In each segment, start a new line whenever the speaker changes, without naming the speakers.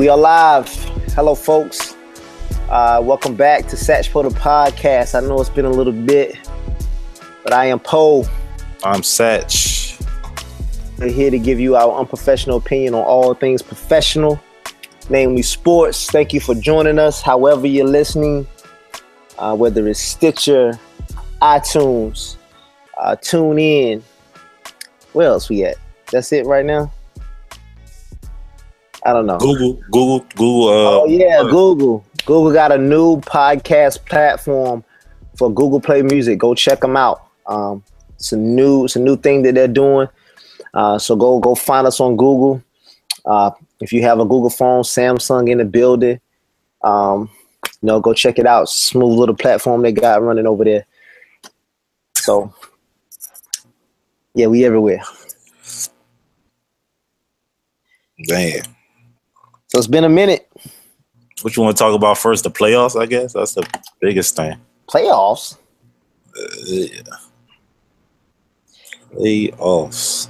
We are live. Hello, folks. Uh, welcome back to Satch Potter Podcast. I know it's been a little bit, but I am Poe.
I'm Satch.
We're here to give you our unprofessional opinion on all things professional, namely sports. Thank you for joining us, however, you're listening, uh, whether it's Stitcher, iTunes, uh, Tune In. Where else we at? That's it right now? I don't know.
Google, Google, Google. Uh,
oh yeah, Google. Google got a new podcast platform for Google Play Music. Go check them out. Um, it's a new, it's a new thing that they're doing. Uh, so go, go find us on Google. Uh, if you have a Google phone, Samsung in the building, um, you know, go check it out. Smooth little platform they got running over there. So, yeah, we everywhere.
Damn.
So it's been a minute.
What you want to talk about first? The playoffs, I guess. That's the biggest thing.
Playoffs.
Uh, yeah. Playoffs.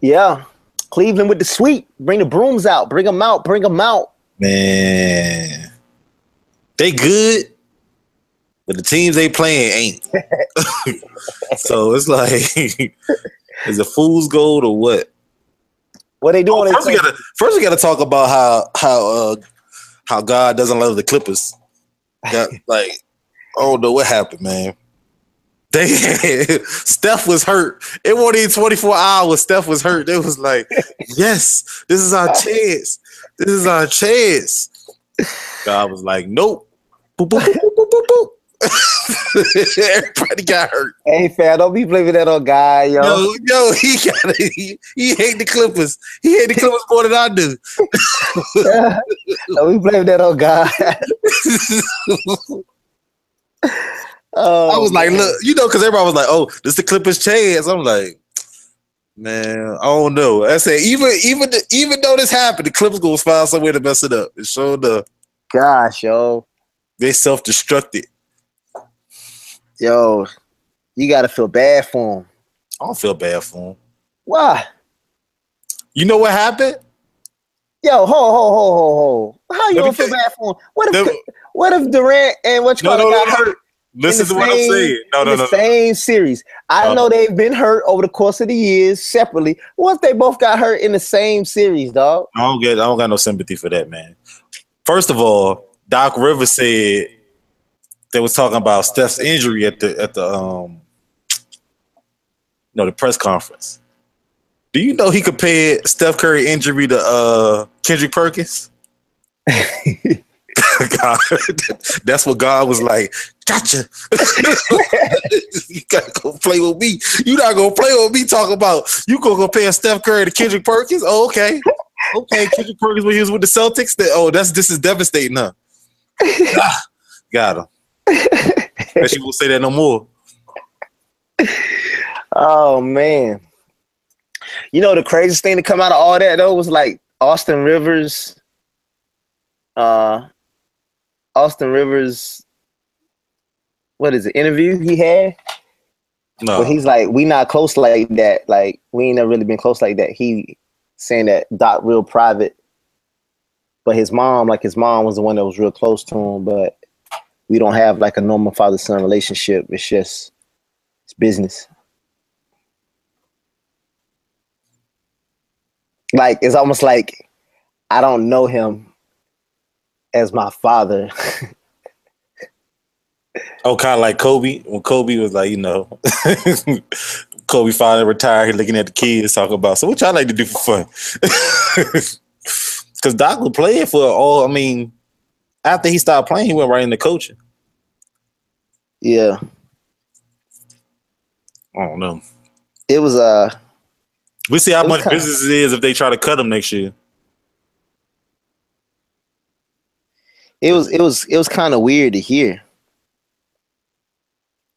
Yeah. Cleveland with the sweep. Bring the brooms out. Bring them out. Bring them out.
Man, they good, but the teams they playing ain't. so it's like, is it fool's gold or what?
What they doing?
Oh, first, we gotta, first, we gotta talk about how how uh, how God doesn't love the Clippers. Got, like, I don't know what happened, man. They Steph was hurt. It wasn't even 24 hours. Steph was hurt. It was like, yes, this is our chance. This is our chance. God was like, nope. Boop, boop, boop, boop, boop, Everybody got hurt.
Hey, fam, don't be blaming that on guy, yo.
Yo, yo, he got it. He, he hate the Clippers. He hate the Clippers more than I do.
don't be blaming that on guy.
oh, I was man. like, look, you know, because everybody was like, oh, this the Clippers' chance. I'm like, man, I don't know. I said, even even even though this happened, the Clippers gonna find some way to mess it up. It showed up.
Gosh, yo.
They self-destructed
yo, you gotta feel bad for him.
I don't feel bad for him.
Why?
You know what happened?
Yo, ho, ho, ho, ho, ho. How you don't feel bad for him? What if the, what if Durant and what you no, call no, got no, hurt?
Listen to same, what I'm saying. No, no,
no. The same series. I know they've been hurt over the course of the years separately. Once they both got hurt in the same series, dog.
I don't get. I don't got no sympathy for that, man. First of all, Doc Rivers said they was talking about Steph's injury at the at the um you know the press conference. Do you know he compared Steph Curry injury to uh Kendrick Perkins? God, that's what God was like. Gotcha. you gotta go play with me. You not gonna play with me. Talk about you gonna compare Steph Curry to Kendrick Perkins? Oh, okay, okay. Kendrick Perkins when he was with the Celtics. That, oh, that's this is devastating, huh? Got him. Bet she won't say that no more.
Oh man. You know the craziest thing to come out of all that though was like Austin Rivers. Uh Austin Rivers what is it, interview he had? No. But he's like, we not close like that. Like, we ain't never really been close like that. He saying that Doc real private. But his mom, like his mom was the one that was real close to him. But we don't have like a normal father son relationship. It's just it's business. Like it's almost like I don't know him as my father.
oh, kind of like Kobe when Kobe was like, you know, Kobe finally retired. Looking at the kids talking about. So what y'all like to do for fun? Because Doc was playing for all. I mean, after he stopped playing, he went right into coaching.
Yeah.
I don't know.
It was uh
we see how much kinda, business it is if they try to cut him next year.
It was it was it was kind of weird to hear.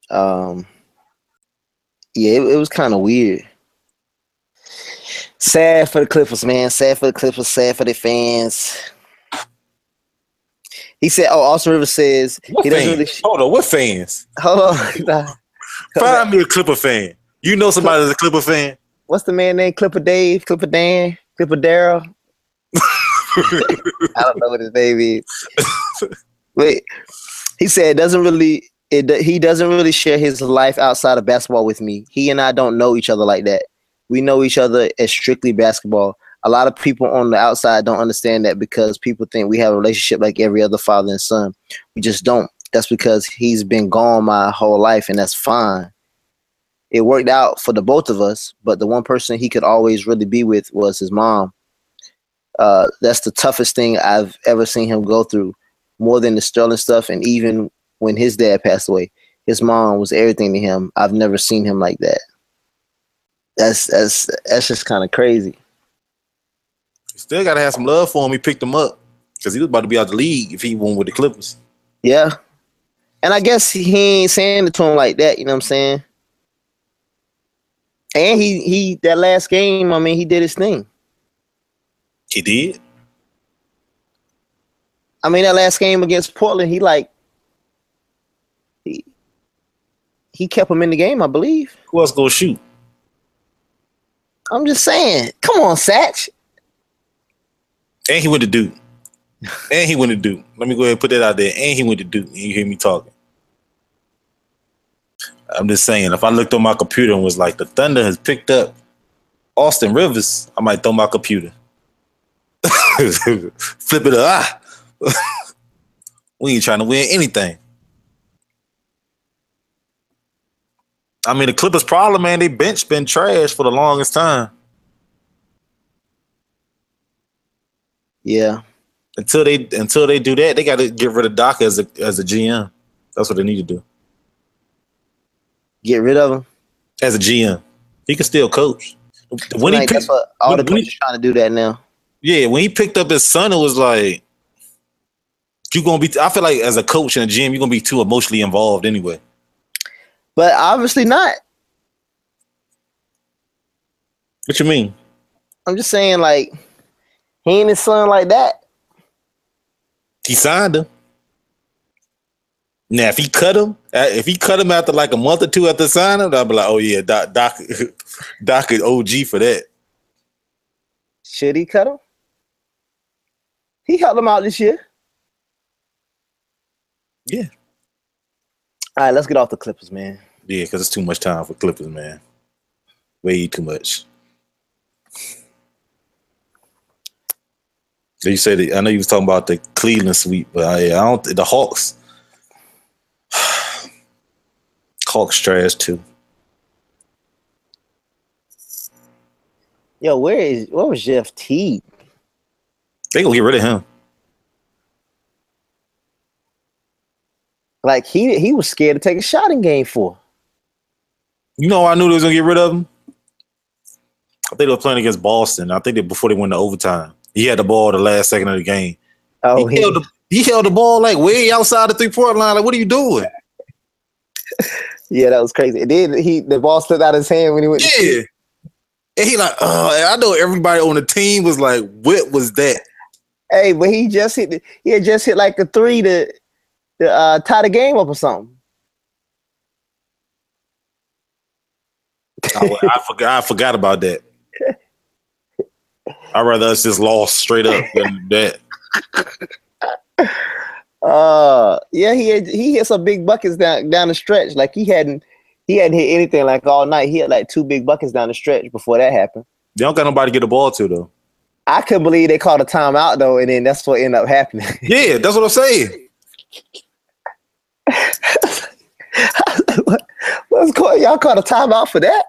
Um yeah, it, it was kind of weird. Sad for the Clippers, man. Sad for the Clippers. Sad for the fans. He said, "Oh, Austin Rivers says
what
he
doesn't really sh- Hold on, what fans?
Hold on.
Find me a Clipper fan. You know somebody that's a Clipper fan?
What's the man name? Clipper Dave, Clipper Dan, Clipper Daryl. I don't know what his name is. Wait, he said it doesn't really. It he doesn't really share his life outside of basketball with me. He and I don't know each other like that. We know each other as strictly basketball. A lot of people on the outside don't understand that because people think we have a relationship like every other father and son. We just don't. That's because he's been gone my whole life, and that's fine. It worked out for the both of us, but the one person he could always really be with was his mom. Uh, that's the toughest thing I've ever seen him go through, more than the Sterling stuff. And even when his dad passed away, his mom was everything to him. I've never seen him like that. That's that's that's just kind of crazy.
Still gotta have some love for him. He picked him up because he was about to be out the league if he won with the Clippers.
Yeah, and I guess he ain't saying it to him like that. You know what I'm saying? And he he that last game, I mean, he did his thing.
He did.
I mean, that last game against Portland, he like he he kept him in the game, I believe.
Who else go shoot?
I'm just saying. Come on, Satch.
And he went to Duke. and he went to Duke. Let me go ahead and put that out there. And he went to Duke. And you hear me talking. I'm just saying, if I looked on my computer and was like, the Thunder has picked up Austin Rivers, I might throw my computer. Flip it up. Ah. we ain't trying to win anything. I mean, the Clippers' problem, man, they bench been trash for the longest time.
Yeah.
Until they until they do that, they got to get rid of Doc as a as a GM. That's what they need to do.
Get rid of him
as a GM. He can still coach.
When like he picked, all when, the coaches trying to do that now.
Yeah, when he picked up his son, it was like you're gonna be. I feel like as a coach and a GM, you're gonna be too emotionally involved anyway.
But obviously not.
What you mean?
I'm just saying, like, he ain't his son like that.
He signed him. Now, if he cut him, uh, if he cut him after like a month or two after signing, I'd be like, oh yeah, Doc, Doc, Doc is OG for that.
Should he cut him? He helped him out this year.
Yeah.
All right, let's get off the Clippers, man.
Yeah, because it's too much time for Clippers, man. Way too much. You said it, I know you was talking about the Cleveland sweep, but I, I don't. The Hawks, Hawks trash too.
Yo, where is what was Jeff T?
They gonna get rid of him.
Like he he was scared to take a shot in game four.
You know, I knew they was gonna get rid of him. I think they were playing against Boston. I think that before they went to overtime, he had the ball the last second of the game. Oh, he, he held the he held the ball like way outside the three point line. Like, what are you doing?
yeah, that was crazy. It did he the ball slipped out of his hand when he went.
Yeah, and he like, oh, I know everybody on the team was like, what was that?
Hey, but he just hit. He had just hit like a three to to uh, tie the game up or something.
I, I, forgot. I forgot about that. I'd rather us just lost straight up than that.
Uh, yeah, he had, he hit some big buckets down down the stretch. Like he hadn't he hadn't hit anything like all night. He had like two big buckets down the stretch before that happened.
They don't got nobody to get the ball to though.
I couldn't believe they called a timeout though, and then that's what ended up happening.
Yeah, that's what I'm saying.
What's going? Y'all called a timeout for that?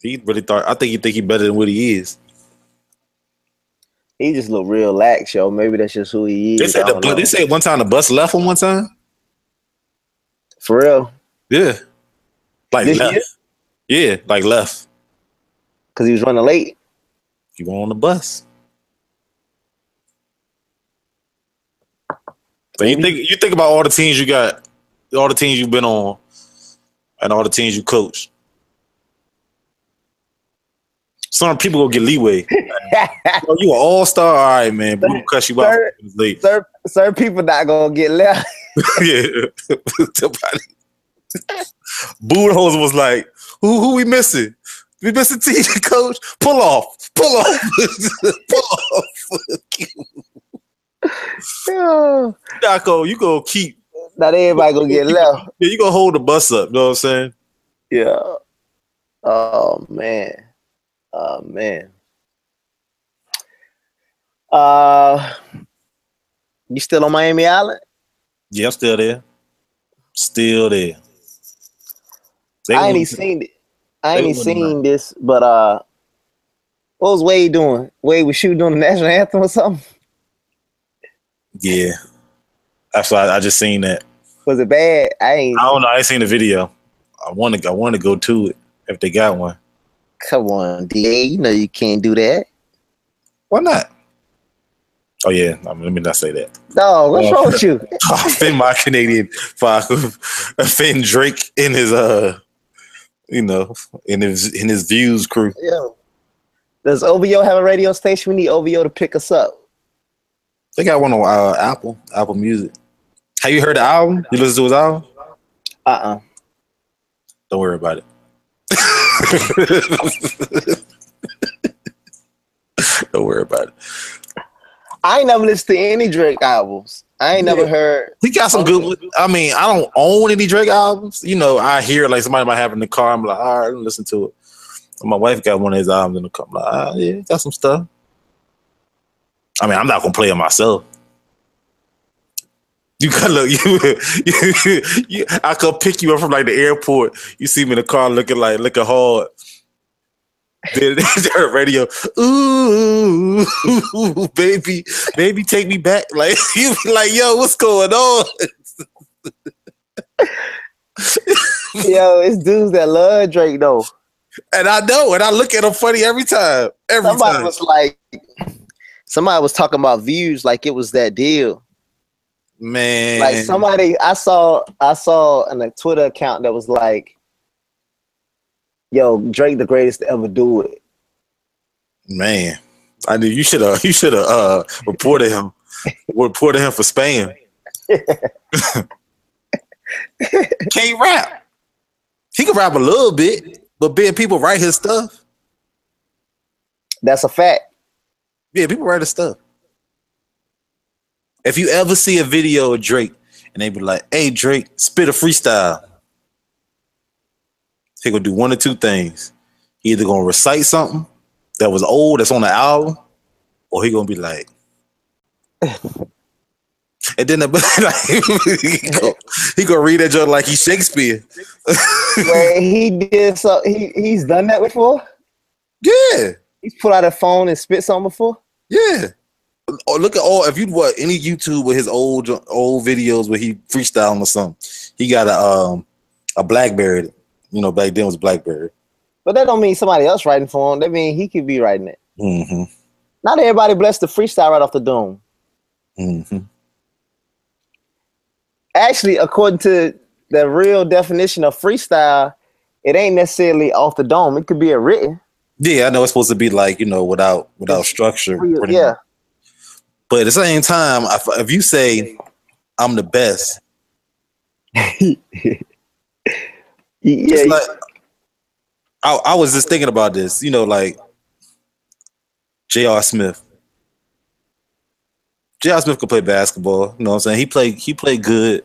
He really thought. I think he think he better than what he is.
He just look real lax, yo. Maybe that's just who he is.
They said the, they said one time the bus left him one time.
For real?
Yeah. Like this left. Year? Yeah, like left.
Cause he was running late.
He went on the bus. So you think you think about all the teams you got, all the teams you've been on, and all the teams you coach. Some people gonna get leeway. oh, you an all star, all right, man. But we'll cut you out
late. Certain, certain people not gonna get left. yeah.
Budenholzer was like, "Who who we missing?" We missing T, coach. Pull off. Pull off. pull off.
Yeah.
Daco, you gonna keep
Not everybody gonna get left.
yeah, you gonna hold the bus up, you know what I'm saying?
Yeah. Oh man. Oh man. Uh you still on Miami Island?
Yeah, I'm still there. Still there. They
I ain't seen it. I ain't
they
even
wouldn't
seen this, but uh what was Wade doing? Wade was shooting doing the national anthem or something?
Yeah. That's why I, I just seen that.
Was it bad? I ain't
I don't know. I ain't seen the video. I want to. I want to go to it if they got one.
Come on, DA. You know you can't do that.
Why not? Oh yeah. I mean, let me not say that.
No, what's
Yeah.
wrong with you?
I offend my Canadian. If I offend Drake in his uh, you know, in his in his views crew.
Yeah. Does OVO have a radio station? We need OVO to pick us up.
They got one on uh, Apple Apple Music. Have you heard the album? You listen to his album?
Uh-uh.
Don't worry about it. Don't worry about it.
I ain't never listened to any Drake albums. I ain't never heard.
He got some good. I mean, I don't own any Drake albums. You know, I hear like somebody might have in the car. I'm like, all right, listen to it. My wife got one of his albums in the car. I'm like, ah, yeah, got some stuff. I mean, I'm not gonna play it myself. You can look. You, you, you, I come pick you up from like the airport. You see me in the car looking like looking hard. Then their radio, ooh, baby, baby, take me back. Like you, be like, yo, what's going on?
Yo, it's dudes that love Drake though.
And I know, and I look at them funny every time. Every
Somebody
time.
was like, somebody was talking about views like it was that deal.
Man,
Like somebody, I saw, I saw on a Twitter account that was like, "Yo, Drake the greatest to ever do it."
man, I knew you should have. You should have uh, reported him. reported him for spam. Can't rap. He can rap a little bit, but being people write his stuff.
That's a fact.
Yeah, people write his stuff. If you ever see a video of Drake and they be like, "Hey Drake, spit a freestyle," he gonna do one or two things. He either gonna recite something that was old that's on the album, or he gonna be like, and then the, like, he, go, he gonna read that joke like he's Shakespeare.
Where he did so, he he's done that before.
Yeah,
He's put out a phone and spit something before.
yeah. Oh, look at all if you what any YouTube with his old old videos where he freestyling or something. He got a um a BlackBerry. You know, back then was BlackBerry.
But that don't mean somebody else writing for him. That mean he could be writing it.
Mm-hmm.
Not everybody blessed to freestyle right off the dome.
Mm-hmm.
Actually, according to the real definition of freestyle, it ain't necessarily off the dome. It could be a written.
Yeah, I know it's supposed to be like you know without without structure.
Yeah.
But at the same time, if, if you say I'm the best,
Yeah.
like I, I was just thinking about this. You know, like J.R. Smith. J.R. Smith could play basketball. You know what I'm saying? He played he played good.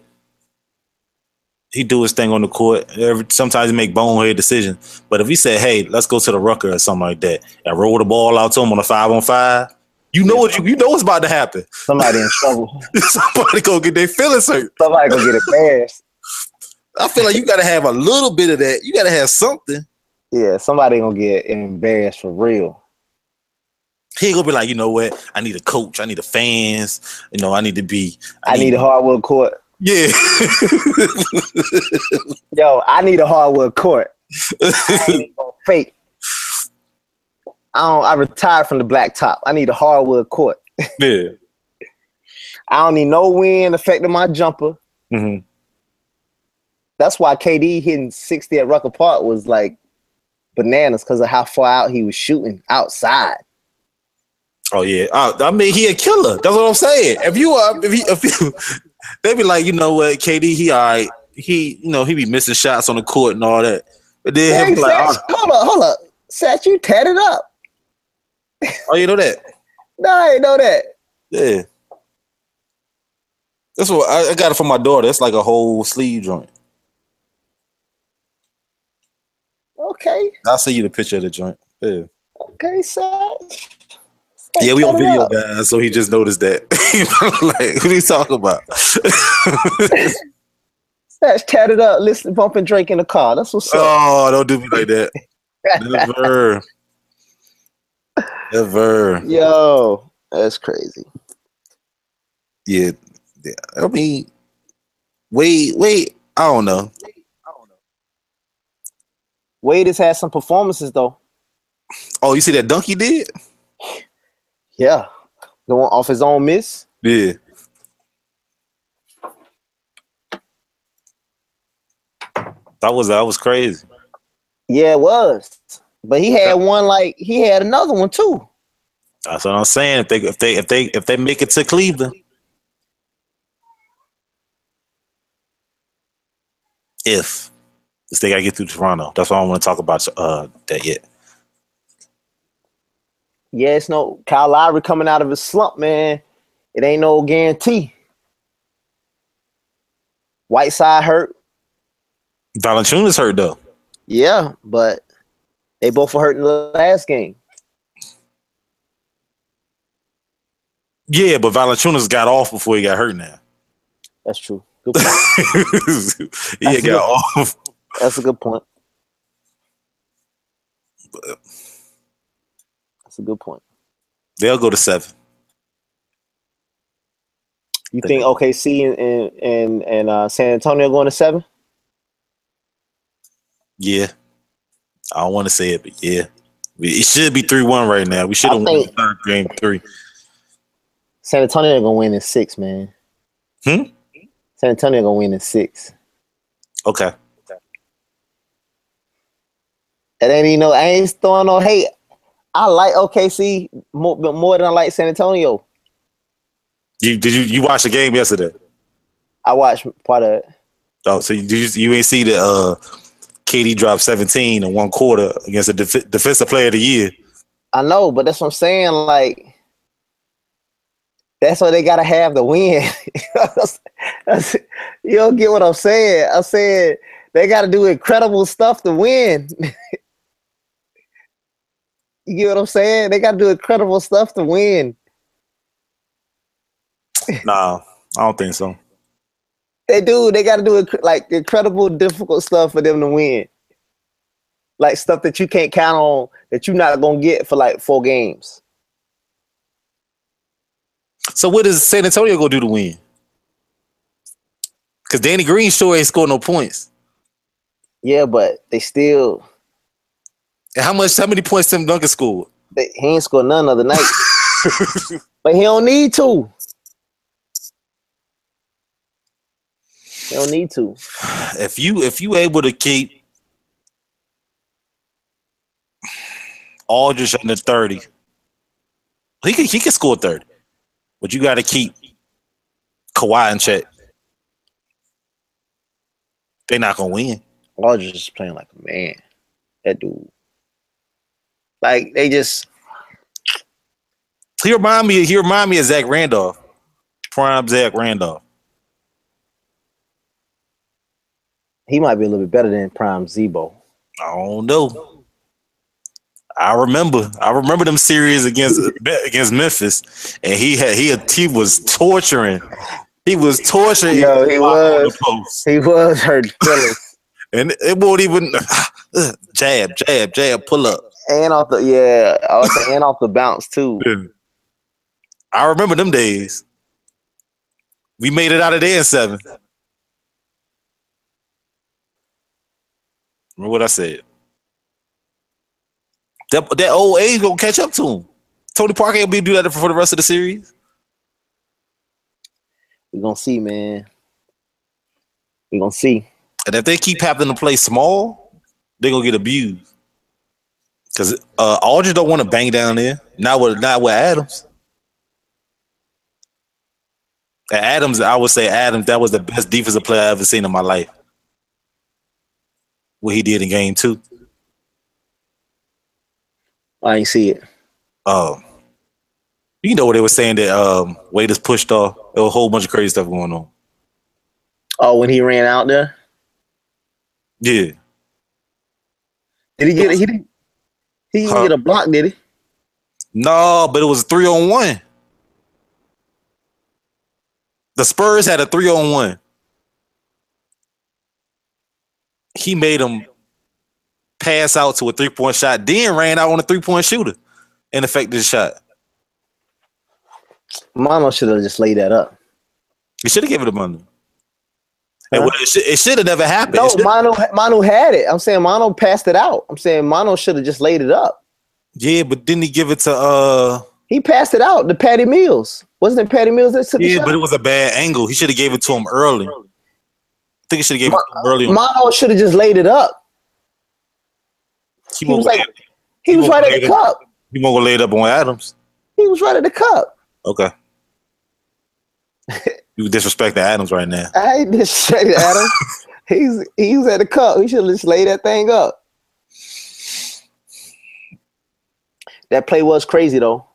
He do his thing on the court. Every, sometimes he make bonehead decisions. But if he said, "Hey, let's go to the Rucker or something like that," and roll the ball out to him on a five on five, you know what you you know what's about to happen.
somebody in trouble.
Somebody gonna get their feelings hurt.
somebody gonna get embarrassed.
I feel like you gotta have a little bit of that. You gotta have something.
Yeah, somebody gonna get embarrassed for real.
He gonna be like, you know what? I need a coach. I need the fans. You know, I need to be.
I need a hardwood court.
Yeah.
Yo, I need a hardwood court. I ain't gonna fake. I don't. I retired from the black top. I need a hardwood court.
yeah.
I don't need no wind affecting my jumper.
Mm-hmm.
That's why KD hitting 60 at Rucker Park was like bananas because of how far out he was shooting outside.
Oh yeah. Uh, I mean, he a killer. That's what I'm saying. If you uh, if he, if you, they be like, you know what, KD, he all right. He, you know, he be missing shots on the court and all that. But then be like,
exactly. hold up, hold up. Sat you tatted up.
Oh, you know that?
No, I ain't know that.
Yeah. That's what I, I got it for my daughter. It's like a whole sleeve joint.
Okay,
I'll send you the picture of the joint. Yeah.
okay, Sat.
Yeah, we on video,
up.
guys. So he just noticed that. like, what are you talking about?
Sat's tatted up, listening, bumping Drake in the car. That's what's up.
oh, don't do me like that. Never. Never.
Yo, that's crazy.
Yeah. yeah. I mean, wait, wait. I don't know.
Wade has had some performances though.
Oh, you see that dunk he did?
Yeah, going off his own miss.
Yeah. That was that was crazy.
Yeah, it was. But he had one like he had another one too.
That's what I'm saying. If they if they if they if they make it to Cleveland, if they gotta get through Toronto, that's why I want to talk about uh that yet.
Yeah, it's no Kyle Lowry coming out of his slump, man. It ain't no guarantee. Whiteside hurt.
Valanciunas hurt though.
Yeah, but they both were hurt in the last game.
Yeah, but Valanciunas got off before he got hurt. Now
That's true. Good point.
he got off.
That's a good point. That's a good point.
They'll go to seven.
You think OKC and and and, and uh, San Antonio going to seven?
Yeah, I don't want to say it, but yeah, We- it should be three one right now. We should have won third game three.
San Antonio gonna win in six, man.
Hmm?
San Antonio gonna win in six.
Okay.
It ain't even no. I ain't throwing no hate. I like OKC more, more than I like San Antonio.
You did you you watch the game yesterday?
I watched part of it.
Oh, so you you, you ain't see the uh KD dropped 17 in one quarter against a def- defensive player of the year.
I know, but that's what I'm saying. Like, that's what they gotta have to win. You don't get what I'm saying. I'm saying they gotta do incredible stuff to win. you get what I'm saying? They gotta do incredible stuff to win.
Nah, I don't think so.
They do. They gotta do inc- like incredible, difficult stuff for them to win. Like stuff that you can't count on that you're not gonna get for like four games.
So what does San Antonio gonna do to win? Because Danny Green sure ain't scored no points.
Yeah, but they still
And how much? How many points Tim Duncan scored?
they, he ain't scored none other night. but he don't need to. Don't need to.
If you if you able to keep Aldridge under 30, he can he can score 30. But you got to keep Kawhi in check. They're not gonna win.
Aldridge is playing like a man. That dude. Like they just
He remind me. He remind me of Zach Randolph, prime Zach Randolph.
He might be a little bit better than Prime Z-Bo.
I don't know. I remember. I remember them series against against Memphis, and he had he he was torturing. He was torturing.
Yo, he was. He was hurt feelings.
and it won't even jab, jab, jab, pull up.
and off the yeah, was saying, and off the bounce too.
I remember them days. We made it out of there in seven. Remember what I said? That that old age gonna catch up to him. Tony Parker ain't gonna be do that for the rest of the series.
We're gonna see, man. We're gonna see.
And if they keep having to play small, they're gonna get abused. Cause uh Aldridge don't want to bang down there. Not with not with Adams. And Adams, I would say Adams, that was the best defensive player I ever seen in my life. What he did in game two.
I ain't see it.
Um, you know what they were saying that um Wade is pushed off. There was a whole bunch of crazy stuff going on.
Oh, when he ran out there,
Yeah,
did he get it? He didn't. He didn't
Huh.
get a block, did he?
no, but it was a three on one. The Spurs had a three on one. He made him pass out to a three point shot, then ran out on a three point shooter and affected the shot.
Manu should have just laid that up.
He should have given it to Manu.
Huh?
it should, have never happened.
No, Manu, Manu had it. I'm saying Manu passed it out. I'm saying Manu should have just laid it up.
yeah, but didn't he give it to uh
He passed it out to Patty Mills. Wasn't it Patty Mills that took the
Yeah, but it was a bad angle. He should have gave it to him early. I think he should have gave it to early.
Manu should have just laid it up.
He,
He was like, he
He
was right at the
lay it-
cup.
he won't go lay it up on Adams.
He was right at the cup.
Okay. you disrespect the Adams right now.
I ain't disrespect Adams. He's he was at the cup. He should have just laid that thing up. That play was crazy though.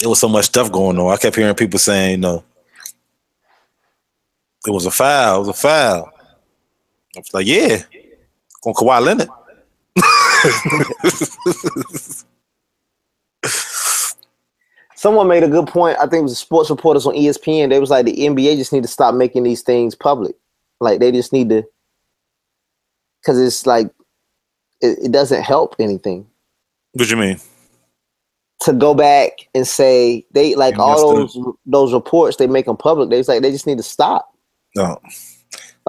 It was so much stuff going on. I kept hearing people saying, you know, it was a foul. It was a foul. I was like, yeah, on Kawhi Leonard.
Someone made a good point. I think it was the sports reporters on ESPN. They was like the NBA just need to stop making these things public. Like they just need to, because it's like it, it doesn't help anything
What you mean?
to go back and say they like all those those reports they make them public. They was like they just need to stop.
No.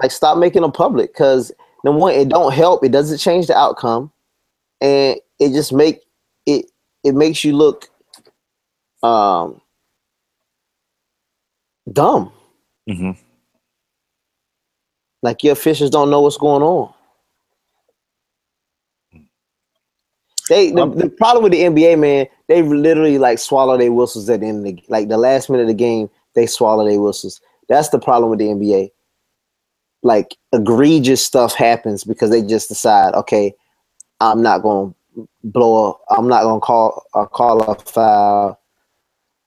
Like stop making them public because number one, it don't help. It doesn't change the outcome, and it just make it it makes you look um dumb.
hmm
Like your officials don't know what's going on. They the, the problem with the NBA, man, they literally like swallow their whistles at the end of the like the last minute of the game, they swallow their whistles. That's the problem with the NBA. Like egregious stuff happens because they just decide, okay, I'm not gonna blow a, I'm not gonna call a call a foul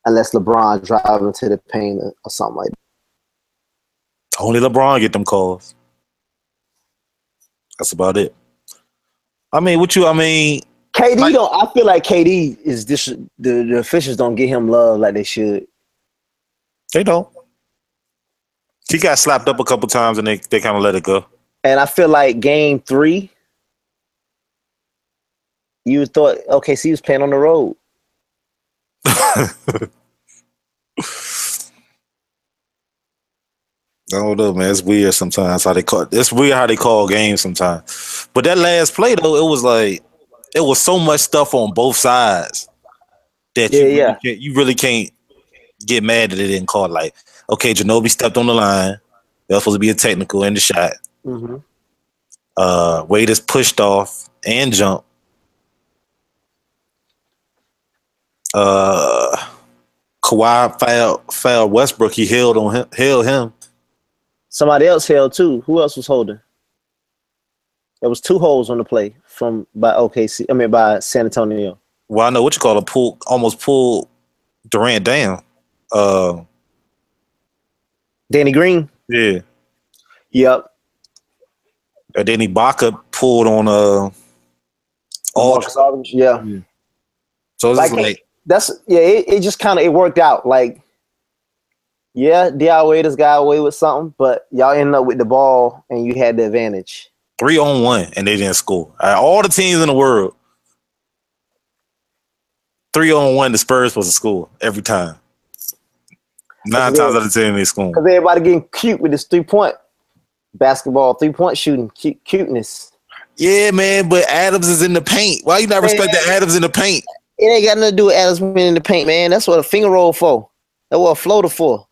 unless LeBron drive into the paint or, or something like that.
Only LeBron get them calls. That's about it. I mean, what you? I mean,
KD
Like-
don't. I feel like KD is this. The, the officials don't get him love like they should.
they don't. He got slapped up a couple times and they, they kind of let it go.
And I feel like game three, you thought okay, so he was playing on the road.
I don't know, man. It's weird sometimes how they call. It's weird how they call games sometimes. But that last play though, it was like it was so much stuff on both sides that you,
Yeah,
really
yeah.
can't, you really can't get mad that they didn't call. Like, okay, Ginobili stepped on the line. That was supposed to be a technical in the shot.
Mm-hmm.
Uh, Wade is pushed off and jumped. Uh, Kawhi fouled, fouled Westbrook. He held on him. Held him.
Somebody else held too. Who else was holding? There was two holes on the play from by OKC. I mean by San Antonio.
well, I know what you call a pull, almost pulled Durant down. Uh,
Danny Green.
yeah.
Yep.
And then Ibaka pulled on uh, all.
Marcus Aldridge, Yeah.
So it's
Like,
just like,
That's yeah. It, it just kind of it worked out. Like, yeah, Di Waiters got away with something, but y'all ended up with the ball and you had the advantage.
three on one, and they didn't score. Out all the teams in the world, three on one, the Spurs was to score every time. Nine times out of ten, they score.
Because everybody getting cute with this three point basketball, three point shooting, cute, cuteness.
Yeah, man, but Adams is in the paint. Why you not respect the Adams in the paint?
It ain't got nothing to do with Adams being in the paint, man. That's what a finger roll for. That's what a floater for.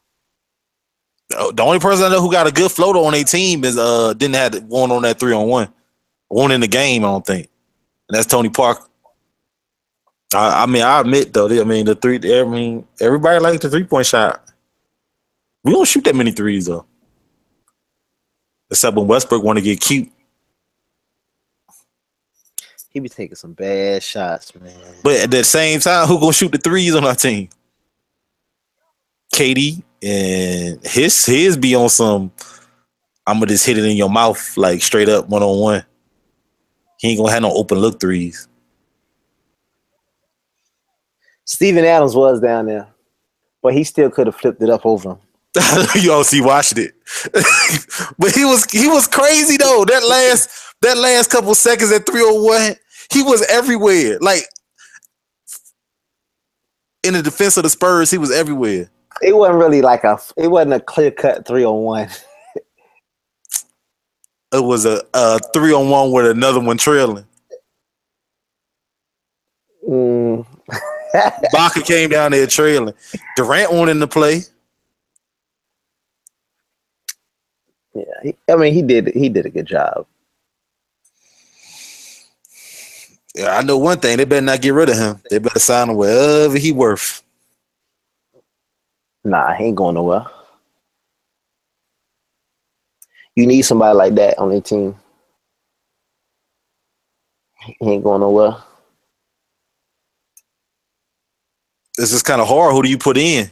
The only person I know who got a good floater on their team is uh didn't have one on that three on one, one in the game. I don't think, and that's Tony Parker. I, I mean, I admit though, I mean the three. I mean, everybody likes the three point shot. We don't shoot that many threes though, except when Westbrook want to get cute.
He be taking some bad shots, man.
But at the same time, who gonna shoot the threes on our team? KD and his his be on some. I'm gonna just hit it in your mouth like straight up one on one. He ain't gonna have no open look threes.
Steven Adams was down there, but he still could have flipped it up over him.
you all see watched it, but he was he was crazy though. That last that last couple seconds at 301, he was everywhere. Like in the defense of the Spurs, he was everywhere.
It wasn't really like a it wasn't a clear cut three on one.
It was a, a three on one with another one trailing.
Mm.
Baca came down there trailing. Durant wanted to play.
Yeah, he, I mean he did he did a good job.
Yeah, I know one thing. They better not get rid of him. They better sign him wherever he worth.
Nah, he ain't going nowhere. You need somebody like that on your team. He ain't going nowhere.
This is kind of hard. Who do you put in?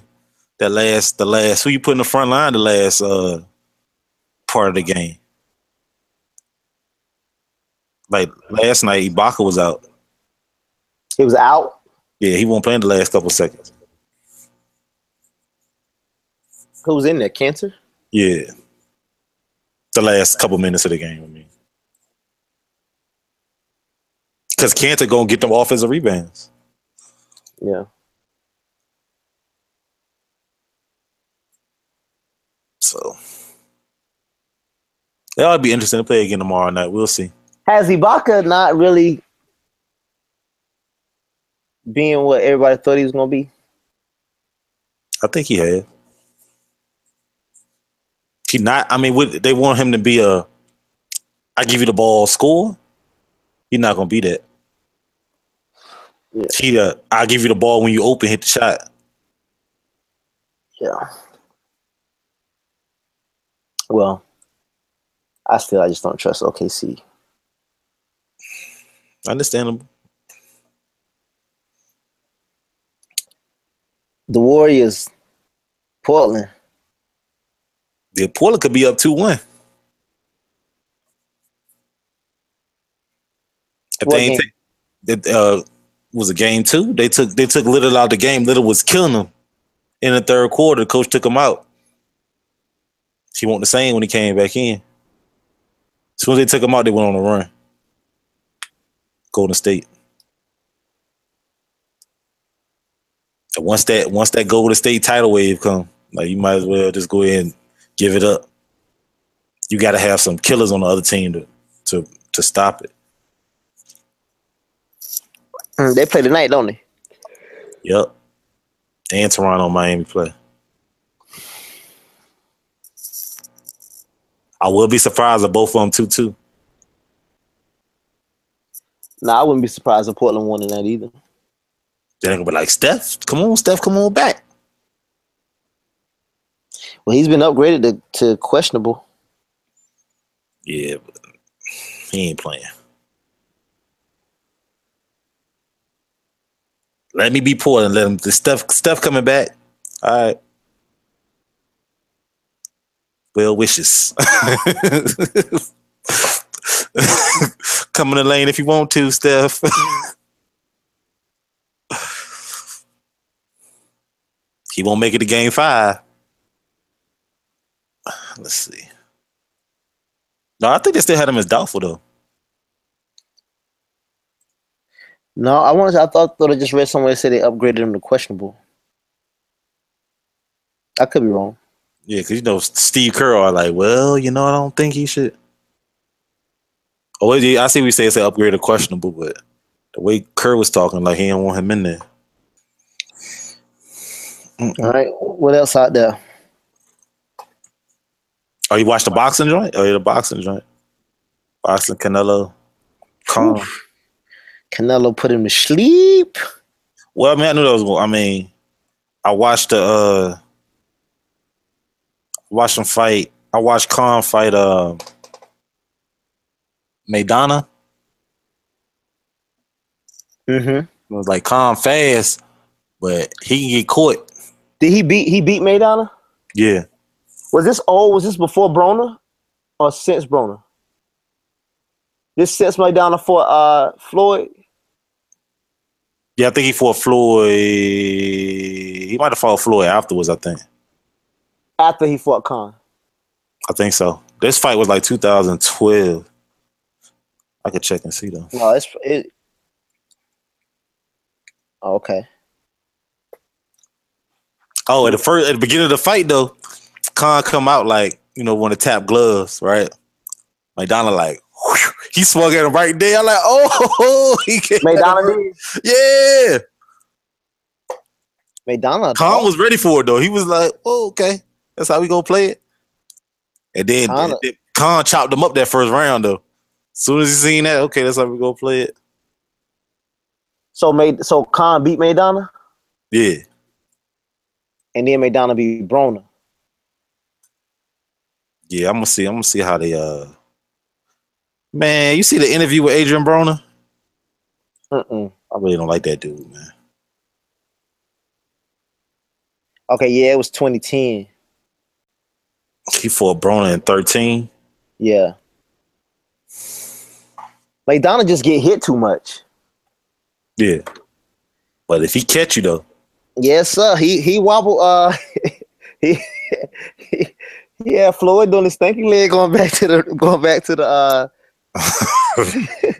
That last, the last. Who you put in the front line? The last uh part of the game. Like last night, Ibaka was out.
He was out.
Yeah, he won't play in the last couple seconds.
Who's in there? Kanter.
Yeah, the last couple minutes of the game. I mean, because Kanter gonna get them offensive rebounds.
Yeah.
So that would be interesting to play again tomorrow night. We'll see.
Has Ibaka not really being what everybody thought he was gonna be?
I think he had. He not. I mean, would, they want him to be a. I give you the ball, score. He's not gonna be that.
Yeah.
He, uh, I give you the ball when you open, hit the shot.
Yeah. Well, I still I just don't trust OKC.
Understandable.
The Warriors, Portland.
Yeah, Portland could be up two one. If
What
they ain't take, that uh, was a game two. They took they took Lillard out of the game. Lillard was killing them in the third quarter. The coach took him out. He wasn't the same when he came back in. As soon as they took him out, they went on a run. Golden State. And once that once that Golden State title wave come, like you might as well just go ahead and give it up. You got to have some killers on the other team to to to stop it.
Mm, They play tonight, don't they?
Yep. And Toronto, Miami play. I will be surprised if both of them two two.
No, I wouldn't be surprised if Portland won tonight either.
They're gonna be like, Steph, come on, Steph, come on back.
Well, he's been upgraded to, to questionable.
Yeah, but he ain't playing. Let me be poor and let him. The Steph, Steph coming back. All right. Well wishes. Come in the lane if you want to, Steph. he won't make it to game five. Let's see. No, I think they still had him as doubtful though.
No, I wanted. I thought thought I just read somewhere that said they upgraded him to questionable. I could be wrong.
Yeah, because you know Steve Kerr are like, well, you know, I don't think he should. Oh, I see we say it's an upgrade or questionable, but the way Kerr was talking, like he didn't want him in there.
All right, what else out there?
Oh, you watched the boxing joint? Oh, yeah, the boxing joint. Boxing Canelo. Khan.
Canelo put him to sleep.
Well, I mean, I knew that was. I mean, I watched the. uh Watched him fight. I watched Khan fight. uh Maidana.
Mm-hmm.
It was like calm fast, but he can get caught.
Did he beat he beat Maidana?
Yeah.
Was this old? Was this before Broner or since Broner? This since Maidana for uh Floyd.
Yeah, I think he fought Floyd. He might have fought Floyd afterwards, I think.
After he fought Khan.
I think so. This fight was like 2012. I could check and see though.
No, it's it. Oh, okay.
Oh, at the first at the beginning of the fight though, Khan come out like, you know, want to tap gloves, right? Maidana like whew, he swung at him right there. I'm like, oh he came at him
Maidana
right-
did.
Yeah.
Maidana.
Khan oh. was ready for it though. He was like, oh, okay. That's how we gonna play it. And then
Khan-
then Khan chopped him up that first round though. soon as he seen that, okay, that's how we gonna play it.
so made so Khan beat Maidana,
Yeah.
and then Maidana beat Broner.
Yeah, I'm gonna see. I'm gonna see how they uh Man, you see the interview with Adrian Broner?
Mm-mm.
I really don't like that dude, man.
Okay, yeah, it was 2010.
He fought Broner in 13.
Yeah. Maidana just get hit too much.
Yeah. But if he catch you though,
Yes, sir. He he wobble. Uh, he, he yeah. Floyd doing his stinky leg going back to the going back to the uh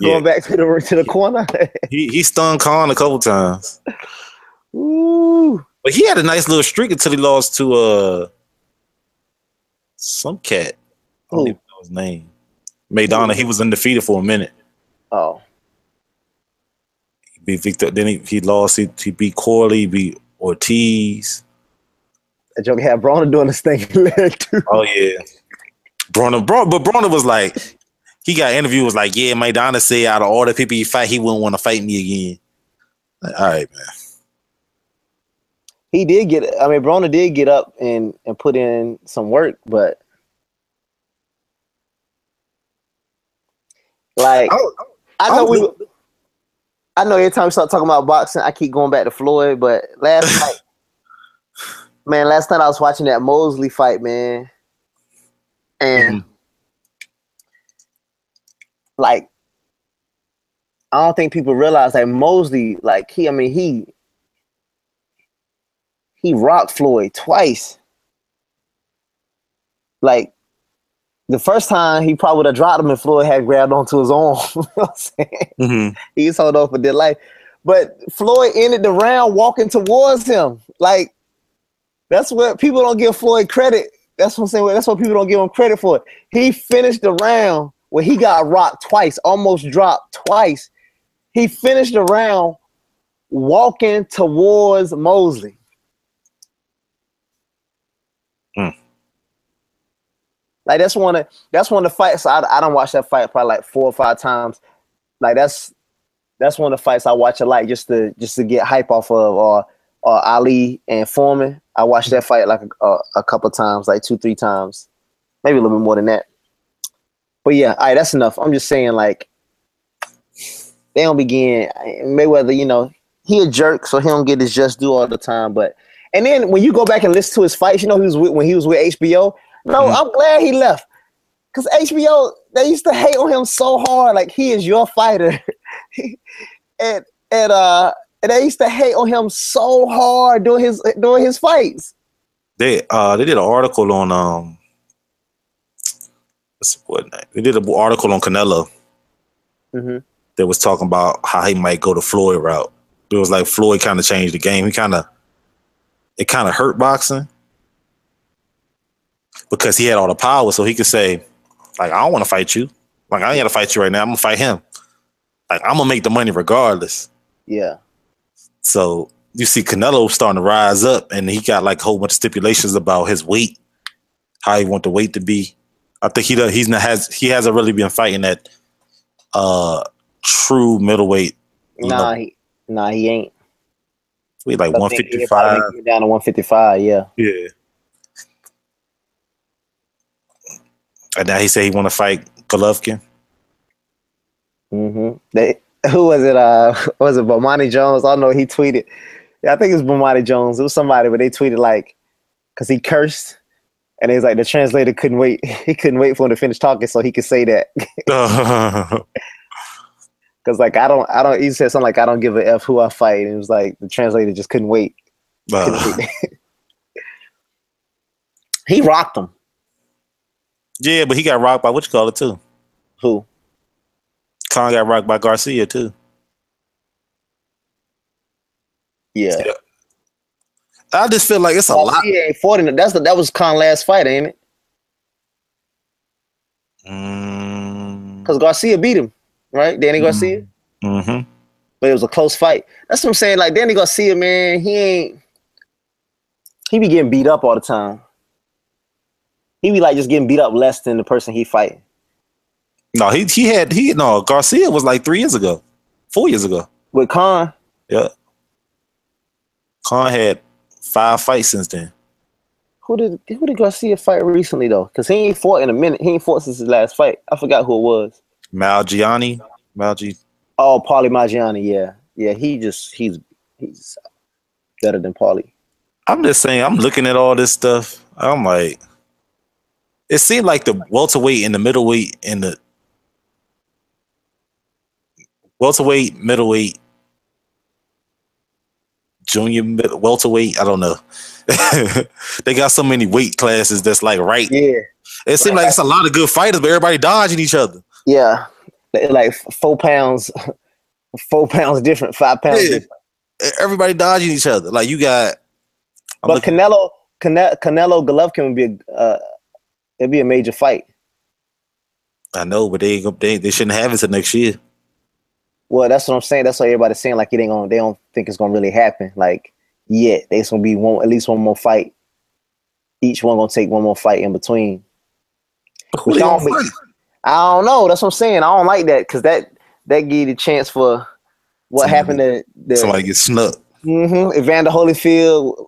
yeah,
going back to the to the corner.
he he stung Khan a couple times.
Ooh.
But he had a nice little streak until he lost to uh some cat. I don't even know his name. Maidana, he was undefeated for a minute.
Oh,
He beat Victor, then he, he lost, he, he beat Corley, he beat Ortiz.
that joke had Broner doing this thing too.
Oh yeah. Broner, bro, but Broner was like, he got interviewed, was like, yeah, Maidana said out of all the people he fight, he wouldn't want to fight me again. Like, all right, man.
He did get. I mean, Broner did get up and and put in some work, but like oh, I know we. Oh. I know every time we start talking about boxing, I keep going back to Floyd. But last night, man, last night I was watching that Mosley fight, man, and mm-hmm. like, I don't think people realize that Mosley, like he, I mean he, he rocked Floyd twice. Like the first time, he probably would have dropped him if Floyd had grabbed onto his arm. you know what I'm saying?
Mhm.
He's held on for dear life. But Floyd ended the round walking towards him. Like that's what people don't give Floyd credit. That's what I'm saying. That's what people don't give him credit for. He finished the round where he got rocked twice, almost dropped twice. He finished the round walking towards Mosley.
Hmm.
Like that's one of that's one of the fights I I don't watch that fight probably like four or five times. Like that's that's one of the fights I watch a lot just to just to get hype off of or or Ali and Foreman. I watched that fight like a, a, a couple times, like two three times, maybe a little bit more than that. But yeah, all right, that's enough. I'm just saying like they don't begin Mayweather. You know he a jerk, so he don't get his just due all the time. But and then when you go back and listen to his fights, you know he was with, when he was with HBO. No,
Mhm.
I'm glad he left. Cause HBO, they used to hate on him so hard, like he is your fighter. and and uh and they used to hate on him so hard doing his doing his fights.
They uh they did an article on um what's boy name? They did an article on Canelo
Mhm.
that was talking about how he might go the Floyd route. It was like Floyd kind of changed the game. He kind of it kind of hurt boxing because he had all the power, so he could say, like, I don't want to fight you. Like, I ain't gonna fight you right now. I'm gonna fight him. Like, I'm gonna make the money regardless.
Yeah.
So you see Canelo starting to rise up, and he got like a whole bunch of stipulations about his weight, how he want the weight to be. I think he does. He's not has he hasn't really been fighting that uh true middleweight.
Nah,
know,
he nah he ain't.
He like one fifty five.
down to 155, yeah.
Yeah. And now he said he want to fight Golovkin.
Mm-hmm. They who was it? Uh, was it Bomani Jones? I don't know. He tweeted. Yeah, I think it was Bomani Jones. It was somebody, but they tweeted like, because he cursed, and it was like the translator couldn't wait. He couldn't wait for him to finish talking so he could say that. Because like I don't, I don't. He said something like I don't give a f who I fight. And it was like the translator just couldn't wait.
Uh,
he rocked him.
yeah, but he got rocked by what you call it too.
Who?
Khan got rocked by Garcia too.
Yeah.
I just feel like it's a lot.
Ain't fought in it. That's the, that was Khan last fight, ain't it?
Mm,
Because Garcia beat him, right? Danny Garcia.
mm-hmm.
but it was a close fight. That's what I'm saying. Like Danny Garcia, man, he ain't he be getting beat up all the time. He be like just getting beat up less than the person he fighting.
No, he he had he no Garcia was like three years ago, four years ago.
With Khan,
Yeah, Khan had five fights since then.
who did who did Garcia fight recently though? Because he ain't fought in a minute. He ain't fought since his last fight. I forgot who it was.
Malgiani, Malgi,
Oh, Paulie Maggiani. Yeah, yeah. He just he's he's better than Paulie.
I'm just saying, I'm looking at all this stuff. I'm like, it seemed like the welterweight and the middleweight and the welterweight, middleweight, junior, welterweight. I don't know. they got so many weight classes that's like right.
Yeah,
It seemed like it's a lot of good fighters, but everybody dodging each other.
Yeah. Like four pounds, four pounds different, five pounds
Yeah.
different.
Everybody dodging each other. Like you got. I'm
But
looking-
Canelo, Cane- Canelo Golovkin would be a, uh, it'd be a major fight.
I know, but they, ain't they they shouldn't have it till next year.
Well, that's what I'm saying. That's why everybody's saying like it ain't gonna. They don't think it's gonna really happen. Like, yeah, there's gonna be one at least one more fight. Each one gonna take one more fight in between.
Who they gonna fight?
I don't know. That's what I'm saying. I don't like that because that that gave the chance for what
Somebody-
happened to the
Somebody get snuck.
hmm Evander Holyfield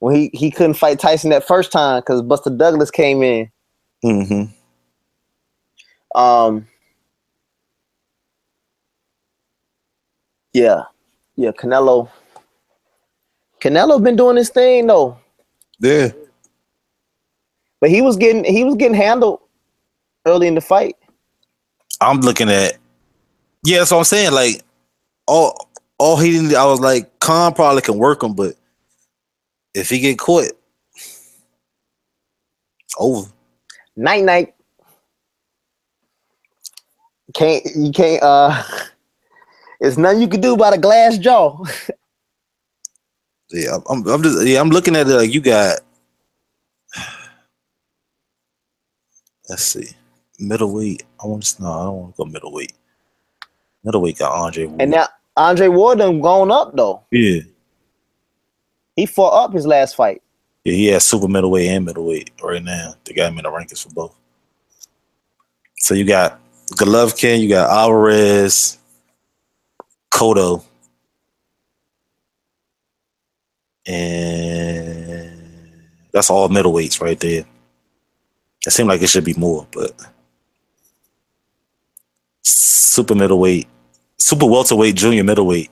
when he he couldn't fight Tyson that first time because Buster Douglas came in.
Mm-hmm.
Um, yeah, yeah. Canelo, Canelo been doing his thing though,
Yeah.
but he was getting he was getting handled early in the fight.
I'm looking at yeah, that's what I'm saying. Like all all he didn't I was like, Khan probably can work him, but if he get caught, over.
Night night. Can't you can't uh? It's nothing you can do about a glass jaw.
Yeah, I'm I'm just yeah, I'm looking at it like you got let's see. Middleweight. I want to no, I don't want to go middleweight. Middleweight got Andre Ward.
And now Andre Ward done gone up though.
yeah.
He fought up his last fight.
Yeah, he has super middleweight and middleweight right now. They got him in the rankings for both. So you got Golovkin, you got Alvarez, Cotto, and that's all middleweights right there. It seemed like it should be more, but super middleweight, super welterweight, junior middleweight.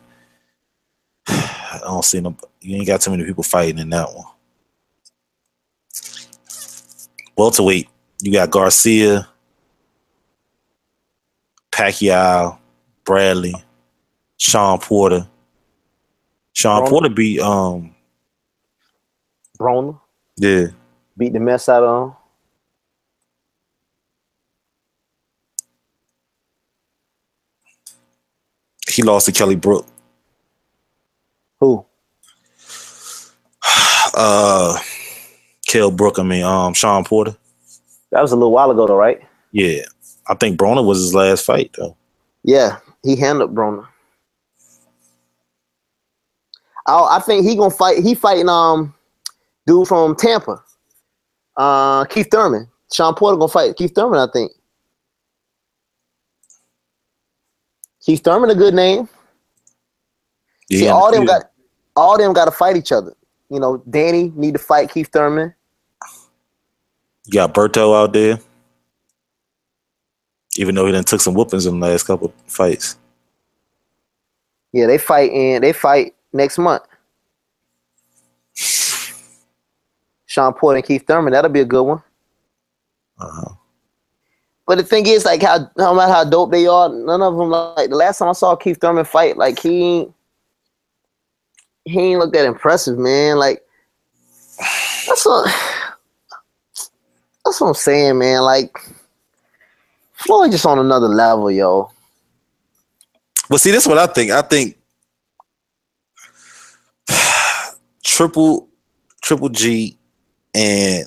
I don't see no. You ain't got too many people fighting in that one. Welterweight, you got Garcia, Pacquiao, Bradley, Sean Porter. Sean
Broner.
Porter beat um
Broner
yeah
beat the mess out of him.
He lost to Kelly Brook.
Who?
Uh, Kell Brook. I mean um Sean Porter.
That was a little while ago though, right?
Yeah, I think Broner was his last fight though.
Yeah, he handled Broner. Oh, I think he gonna fight. He fighting um dude from Tampa, uh Keith Thurman. Sean Porter gonna fight Keith Thurman. I think Keith Thurman a good name.
Yeah,
See, all them got all them got to fight each other. You know, Danny need to fight Keith Thurman.
You got Berto out there. Even though he done took some whoopings in the last couple fights.
Yeah, they fight in they fight next month. Sean Porter and Keith Thurman, that'll be a good one.
Uh-huh.
But the thing is, like how no matter how dope they are, none of them like the last time I saw Keith Thurman fight, like he he ain't look that impressive, man. Like that's what that's what I'm saying, man. Like Floyd just on another level, yo.
But see, this is what I think. I think triple triple G and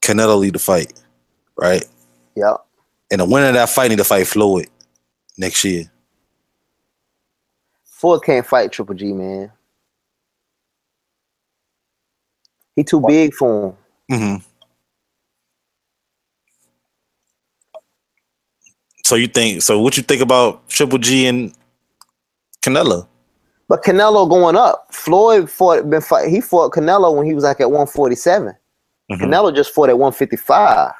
Canelo lead the fight, right?
Yeah.
And the winner of that fight need to fight Floyd next year.
Floyd can't fight Triple G, man. He too big for him.
hmm So you think? So what you think about Triple G and Canelo?
But Canelo going up. Floyd fought been fight. He fought Canelo when he was like at 147.
Mhm.
Canelo just fought at 155.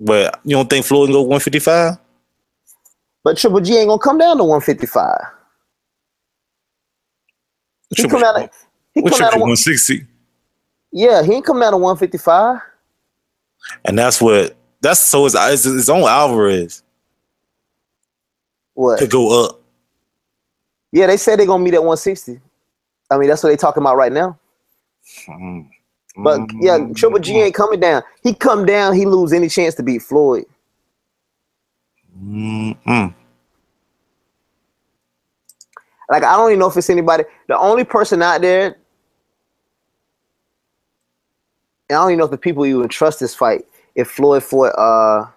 But you don't think Floyd can go one fifty five?
But Triple G ain't gonna come down to 155. He come out. Of, he come out of one,
one sixty?
yeah, he ain't come down to 155.
And that's what that's so it's, it's his own Alvarez
What?
could go up.
Yeah, they said they're gonna meet at 160. I mean, that's what they talking about right now.
Mm.
But yeah, Triple G ain't coming down. He come down, he lose any chance to beat Floyd.
Mm-mm.
Like I don't even know if it's anybody. The only person out there, I don't even know if the people even trust this fight. If Floyd fought, uh,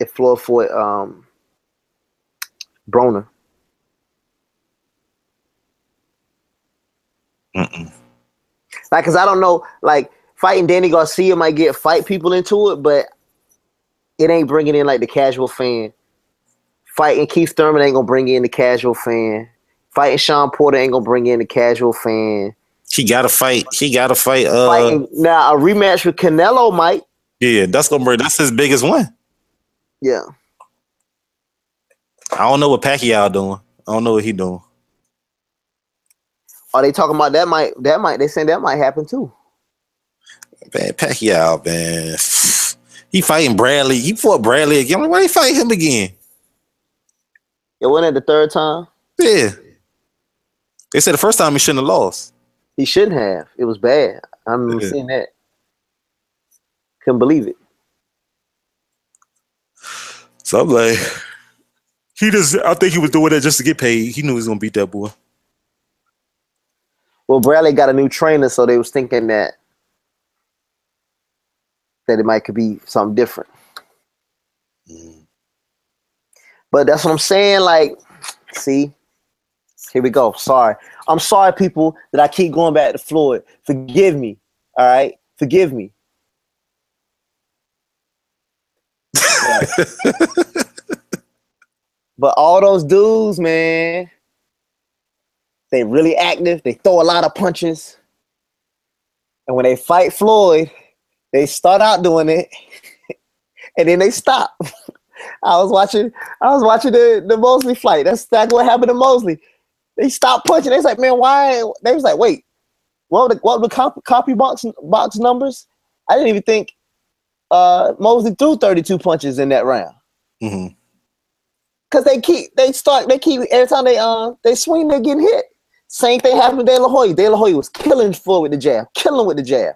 if Floyd fought, um, Broner.
Mm-mm.
Like, cause I don't know, like fighting Danny Garcia might get fight people into it, but it ain't bringing in like the casual fan. Fighting Keith Thurman ain't gonna bring in the casual fan. Fighting Sean Porter ain't gonna bring in the casual fan.
He gotta fight. He gotta fight. Uh,
Fighting now a rematch with Canelo might.
yeah, that's gonna bring. That's his biggest one.
Yeah.
I don't know what Pacquiao doing. I don't know what he doing.
Are they talking about that might that might they saying that might happen too.
Man, Pacquiao, man, he fighting Bradley. He fought Bradley again. Like, Why he fight him again?
It wasn't it the third time?
Yeah, they said the first time he shouldn't have lost.
He shouldn't have. It was bad. I'm
Yeah.
seeing that. Couldn't believe it.
So I'm like, he just. I think he was doing that just to get paid. He knew he was gonna beat that boy.
Well, Bradley got a new trainer, so they was thinking that that it might could be something different. Mm-hmm. But that's what I'm saying. Like, see, here we go. Sorry, I'm sorry, people, that I keep going back to Floyd. Forgive me. All right, forgive me. but all those dudes, man, they really active. They throw a lot of punches. And when they fight Floyd, they start out doing it, and then they stop. I was watching, I was watching the, the Mosley fight. That's exactly what happened to Mosley. They stopped punching. They was like, man, why? They was like, wait, what were the, what were the cop, CompuBox box numbers? I didn't even think uh, Mosley threw 32 punches in that round.
hmm
Cause they keep they start they keep every time they uh they swing they getting hit. Same thing happened to De La Hoya. De La Hoya was killing Floyd with the jab, killing with the jab.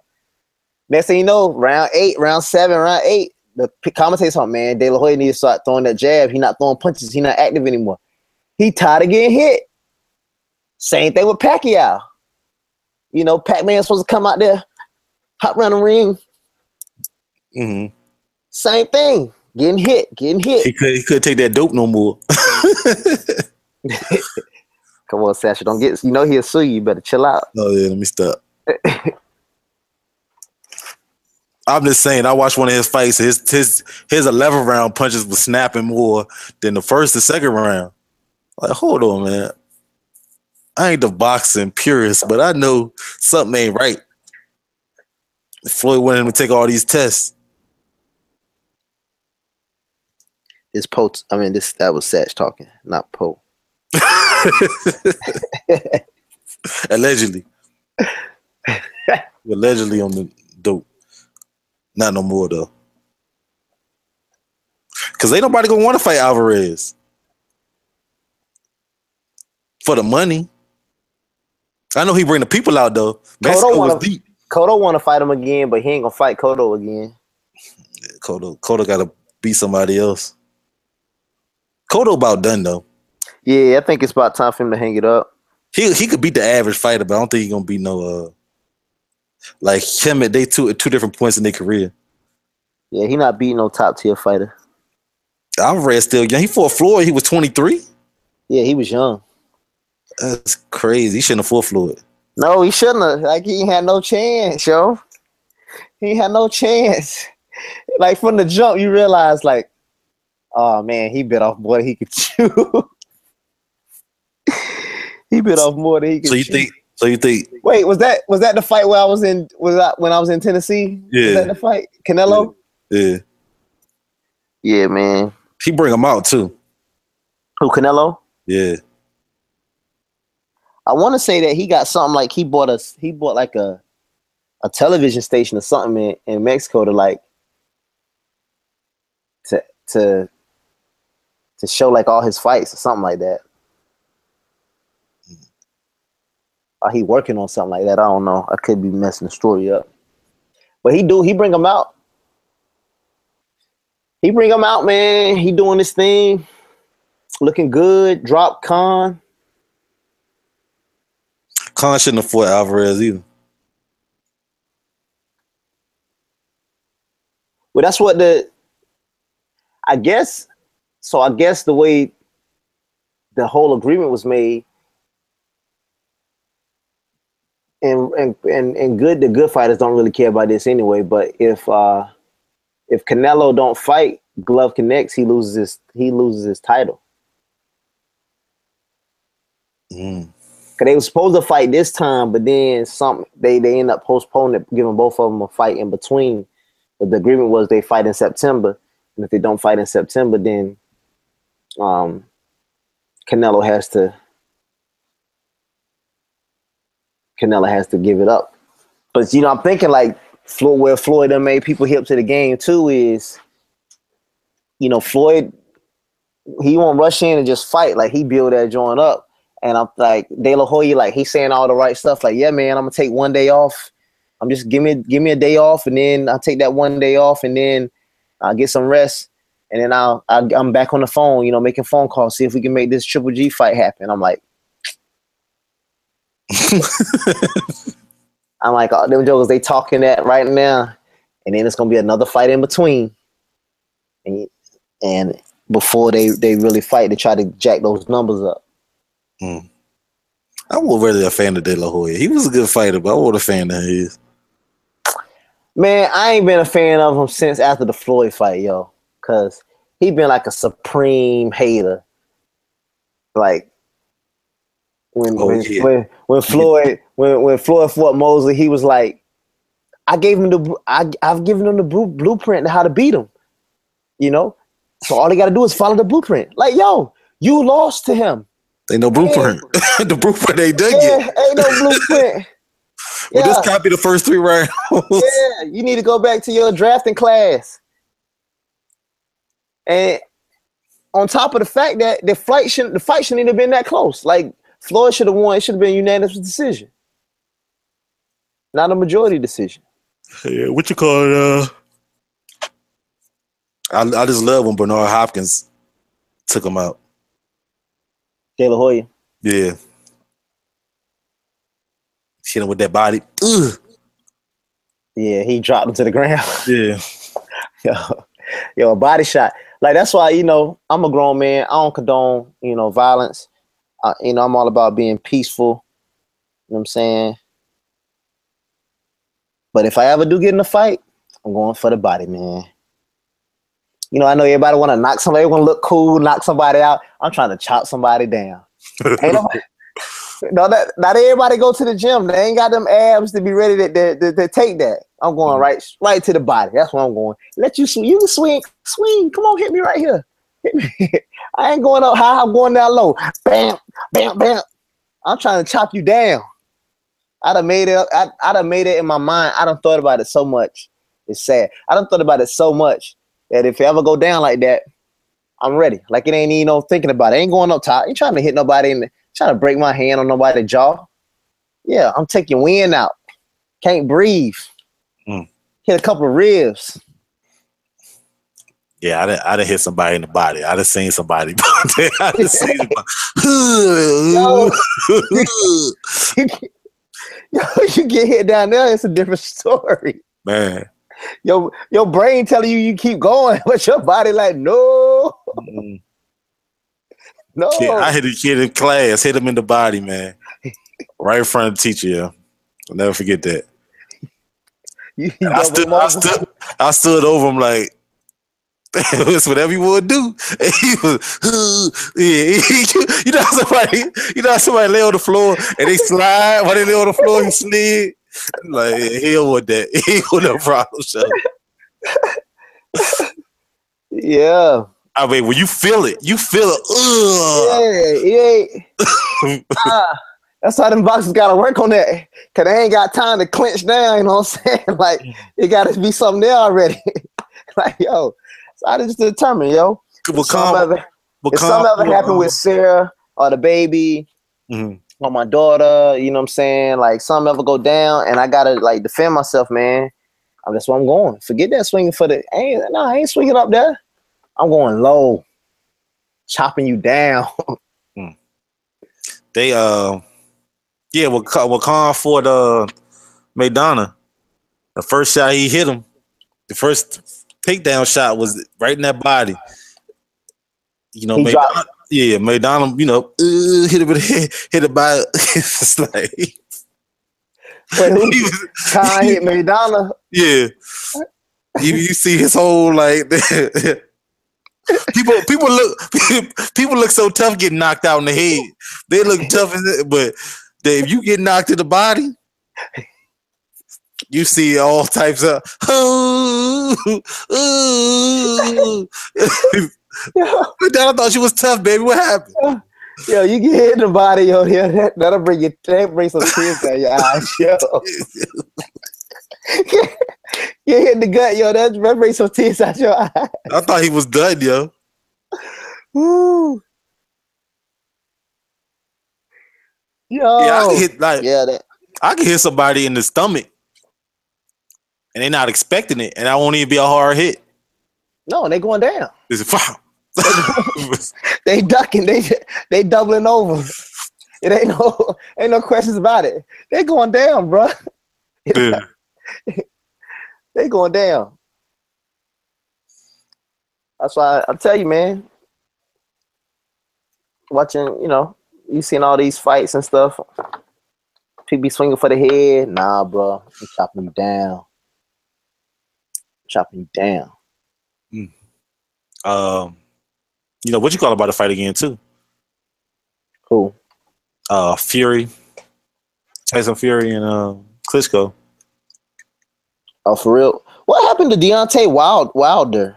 Next thing you know, round eight, round seven, round eight, the commentators talking, man, De La Hoya need to start throwing that jab. He not throwing punches. He not active anymore. He tired of getting hit. Same thing with Pacquiao. You know, Pac-Man supposed to come out there, hop around the ring.
Mm-hmm.
Same thing, getting hit, getting hit.
He could. He couldn't take that dope no more.
Come on, Sasha, don't get. You know he'll sue you. You better chill out.
Oh yeah, let me stop. I'm just saying. I watched one of his fights. His his his 11 round punches was snapping more than the first and second round. Like, hold on, man. I ain't the boxing purist, but I know something ain't right Floyd wanted him to take all these tests.
This Poe, I mean, this that was Satch talking, not Poe.
Allegedly. Allegedly on the dope. Not no more though. Cause ain't nobody gonna want to fight Alvarez. For the money. I know he bring the people out though. Mexico
Cotto
was
wanna,
deep.
Cotto want to fight him again, but he ain't gonna fight Cotto again.
Cotto, Cotto gotta beat somebody else. Cotto about done though.
Yeah, I think it's about time for him to hang it up.
He he could beat the average fighter, but I don't think he's gonna beat no uh like him at they two at two different points in their career.
Yeah, he not beating no top tier fighter.
i Alvarez still young. He fought Floyd. He was twenty three.
Yeah, he was young.
That's crazy. He shouldn't have fought Floyd.
No, he shouldn't have. Like he had no chance, yo. He had no chance. Like from the jump, you realize like, oh man, he bit off more than he could chew. He bit off more than he could.
So you
chew.
think? So you think?
Wait, was that was that the fight where I was in? Was that when I was in Tennessee?
Yeah.
Was that the fight? Canelo.
Yeah,
Yeah, man.
he bring him out too.
Who Canelo?
Yeah,
I want to say that he got something like he bought us. He bought like a a television station or something in, in Mexico to like to to to show like all his fights or something like that. Or he working on something like that. I don't know. I could be messing the story up. But he do he bring them out. He bring them out, man. He doing this thing, looking good. Drop con.
Khan shouldn't have fought Alvarez either.
Well, that's what the I guess so I guess the way the whole agreement was made and and and, and good the good fighters don't really care about this anyway, but if uh if Canelo don't fight, Golovkin, he loses his he loses his title.
Mm.
Cause they were supposed to fight this time, but then some they they end up postponing it, giving both of them a fight in between. But the agreement was they fight in September, and if they don't fight in September, then um Canelo has to Canelo has to give it up. But you know, I'm thinking like Floyd, where Floyd done made people hip to the game too is, you know, Floyd he won't rush in and just fight like he build that joint up. And I'm like De La Hoya, like he's saying all the right stuff. Like, yeah, man, I'm gonna take one day off. I'm just give me give me a day off, and then I'll take that one day off, and then I'll get some rest, and then I'll, I'll I'm back on the phone, you know, making phone calls, see if we can make this Triple G fight happen. I'm like, I'm like, oh, them jokers, they talking that right now, and then it's gonna be another fight in between, and and before they they really fight, they try to jack those numbers up.
Mm. I was really a fan of De La Hoya. He was a good fighter, but I was a fan of his.
Man, I ain't been a fan of him since after the Floyd fight, yo. Cause he been like a supreme hater. Like when
Oh,
when,
yeah.
when when Floyd when when Floyd fought Mosley, he was like, I gave him the I I've given him the blueprint to how to beat him. You know? So all he gotta do is follow the blueprint. Like, yo, you lost to him.
Ain't no blueprint. the blueprint ain't done
Yeah,
yet.
ain't no blueprint. Yeah.
just copy the first three rounds.
yeah, you need to go back to your drafting class. And on top of the fact that the fight shouldn't the fight shouldn't have been that close. Like Floyd should have won. It should have been a unanimous decision, not a majority decision.
Yeah, what you call it? Uh, I I just love when Bernard Hopkins took him out.
De La Hoya.
Yeah, hit him with that body. Ugh.
Yeah, he dropped him to the ground.
Yeah,
yo, yo, a body shot. Like that's why you know I'm a grown man. I don't condone you know violence. Uh, you know I'm all about being peaceful. You know what I'm saying? But if I ever do get in a fight, I'm going for the body, man. You know, I know everybody want to knock somebody, want to look cool, knock somebody out. I'm trying to chop somebody down. No, that, not everybody go to the gym. They ain't got them abs to be ready to, to, to, to take that. I'm going right right to the body. That's where I'm going. Let you swing. You can swing. Swing. Come on, hit me right here. Hit me. I ain't going up high. I'm going down low. Bam, bam, bam. I'm trying to chop you down. I'd have made it. I, I'd have made it in my mind. I don't thought about it so much. It's sad. I don't thought about it so much that if it ever go down like that, I'm ready. Like it ain't even no thinking about it. I ain't going up top. I ain't trying to hit nobody and trying to break my hand on nobody's jaw. Yeah, I'm taking wind out. Can't breathe.
Mm.
Hit a couple of ribs.
Yeah, I'd, I'd have hit somebody in the body. I'd have seen somebody. I'd have seen somebody.
Yo, you get hit down there, it's a different story.
Man.
Your your brain telling you you keep going, but your body like no, no.
Kid, I hit a kid in class, hit him in the body, man. Right in front of the teacher. Yeah. I'll never forget that. I stood, I stood, I stood over him like, it's whatever you want to do. And he was, yeah, you know somebody, you know somebody lay on the floor and they slide while they lay on the floor, he slid. Like he don't that. He want no problem. So,
Yeah,
I mean, when you feel it, you feel it. Ugh.
yeah, yeah. Ah, that's how them boxers gotta work on that. Cause they ain't got time to clinch down, you know what I'm saying? Like it gotta be something there already. like, yo, I just determined, yo. If something
calm,
ever, if something ever happened with Sarah or the baby
Mhm.
or my daughter, you know what I'm saying? Like something ever go down and I gotta like defend myself, man. That's where I'm going. Forget that swinging for the ain't no, I ain't swinging up there. I'm going low, chopping you down.
they uh yeah, Con- with Khan for the Maidana, the first shot he hit him, the first takedown shot was right in that body. You know,
dropped-
yeah, Maidana, you know, uh, hit it with hit, hit it by it's like
But who-
he was-
hit
yeah. You, you see his whole like people people look people look so tough getting knocked out in the head. They look tough as it, but they, if you get knocked in the body, you see all types of Dad, I thought you was tough, baby. What happened?
Yo, you get hit in the body, yo. Yeah, that, that'll bring you that bring some tears down your eyes, yo. you hit the gut, yo. That that bring some tears out your eyes.
I thought he was done, yo.
Woo. Yo.
Yeah, I can hit like
yeah, that
I can hit somebody in the stomach, and they're not expecting it, and I won't even be a hard hit.
no, they going down.
It's.
They ducking. They they doubling over. It ain't no ain't no questions about it. They going down, bro.
Yeah.
They going down. That's why I, I tell you, man. Watching, you know, you seen all these fights and stuff. People be swinging for the head. Nah, bro. I'm chopping you down. Chopping down.
um, you know what you call about the fight again too?
Cool.
Uh, Fury, Tyson Fury, and uh, Klitschko.
Oh, for real. What happened to Deontay Wild Wilder?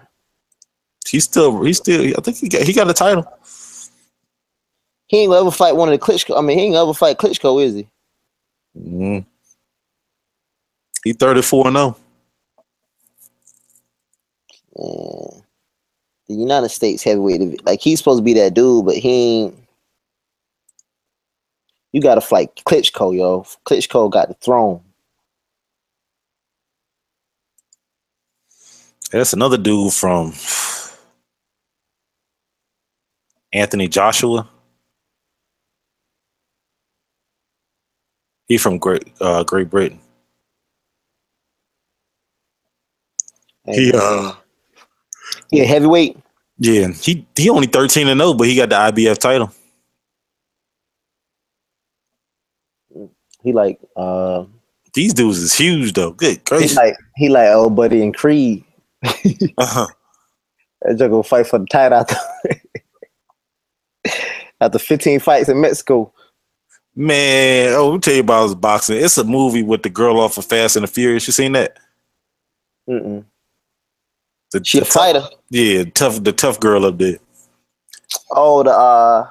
He's still, he's still. I think he got, he got a title.
He ain't ever fight one of the Klitschko. I mean, he ain't ever fight Klitschko, is he?
Mm. He thirty four and oh. zero.
The United States heavyweight, like he's supposed to be that dude, but he ain't. You got to fight Klitschko, yo. Klitschko got the throne.
That's another dude from Anthony Joshua. He from Great uh, Great Britain. He uh
yeah, heavyweight.
yeah he he only thirteen and zero, but he got the IBF title.
He like uh,
These dudes is huge though. Good
he like he like old buddy and Creed.
Uh-huh.
That gonna fight for the title after, after 15 fights in Mexico.
Man, oh, let me tell you about his boxing. It's a movie with the girl off of Fast and the Furious. You seen that?
Mm-mm.
The,
She a
the tough-
fighter.
yeah, tough the tough girl up there.
Oh, the uh,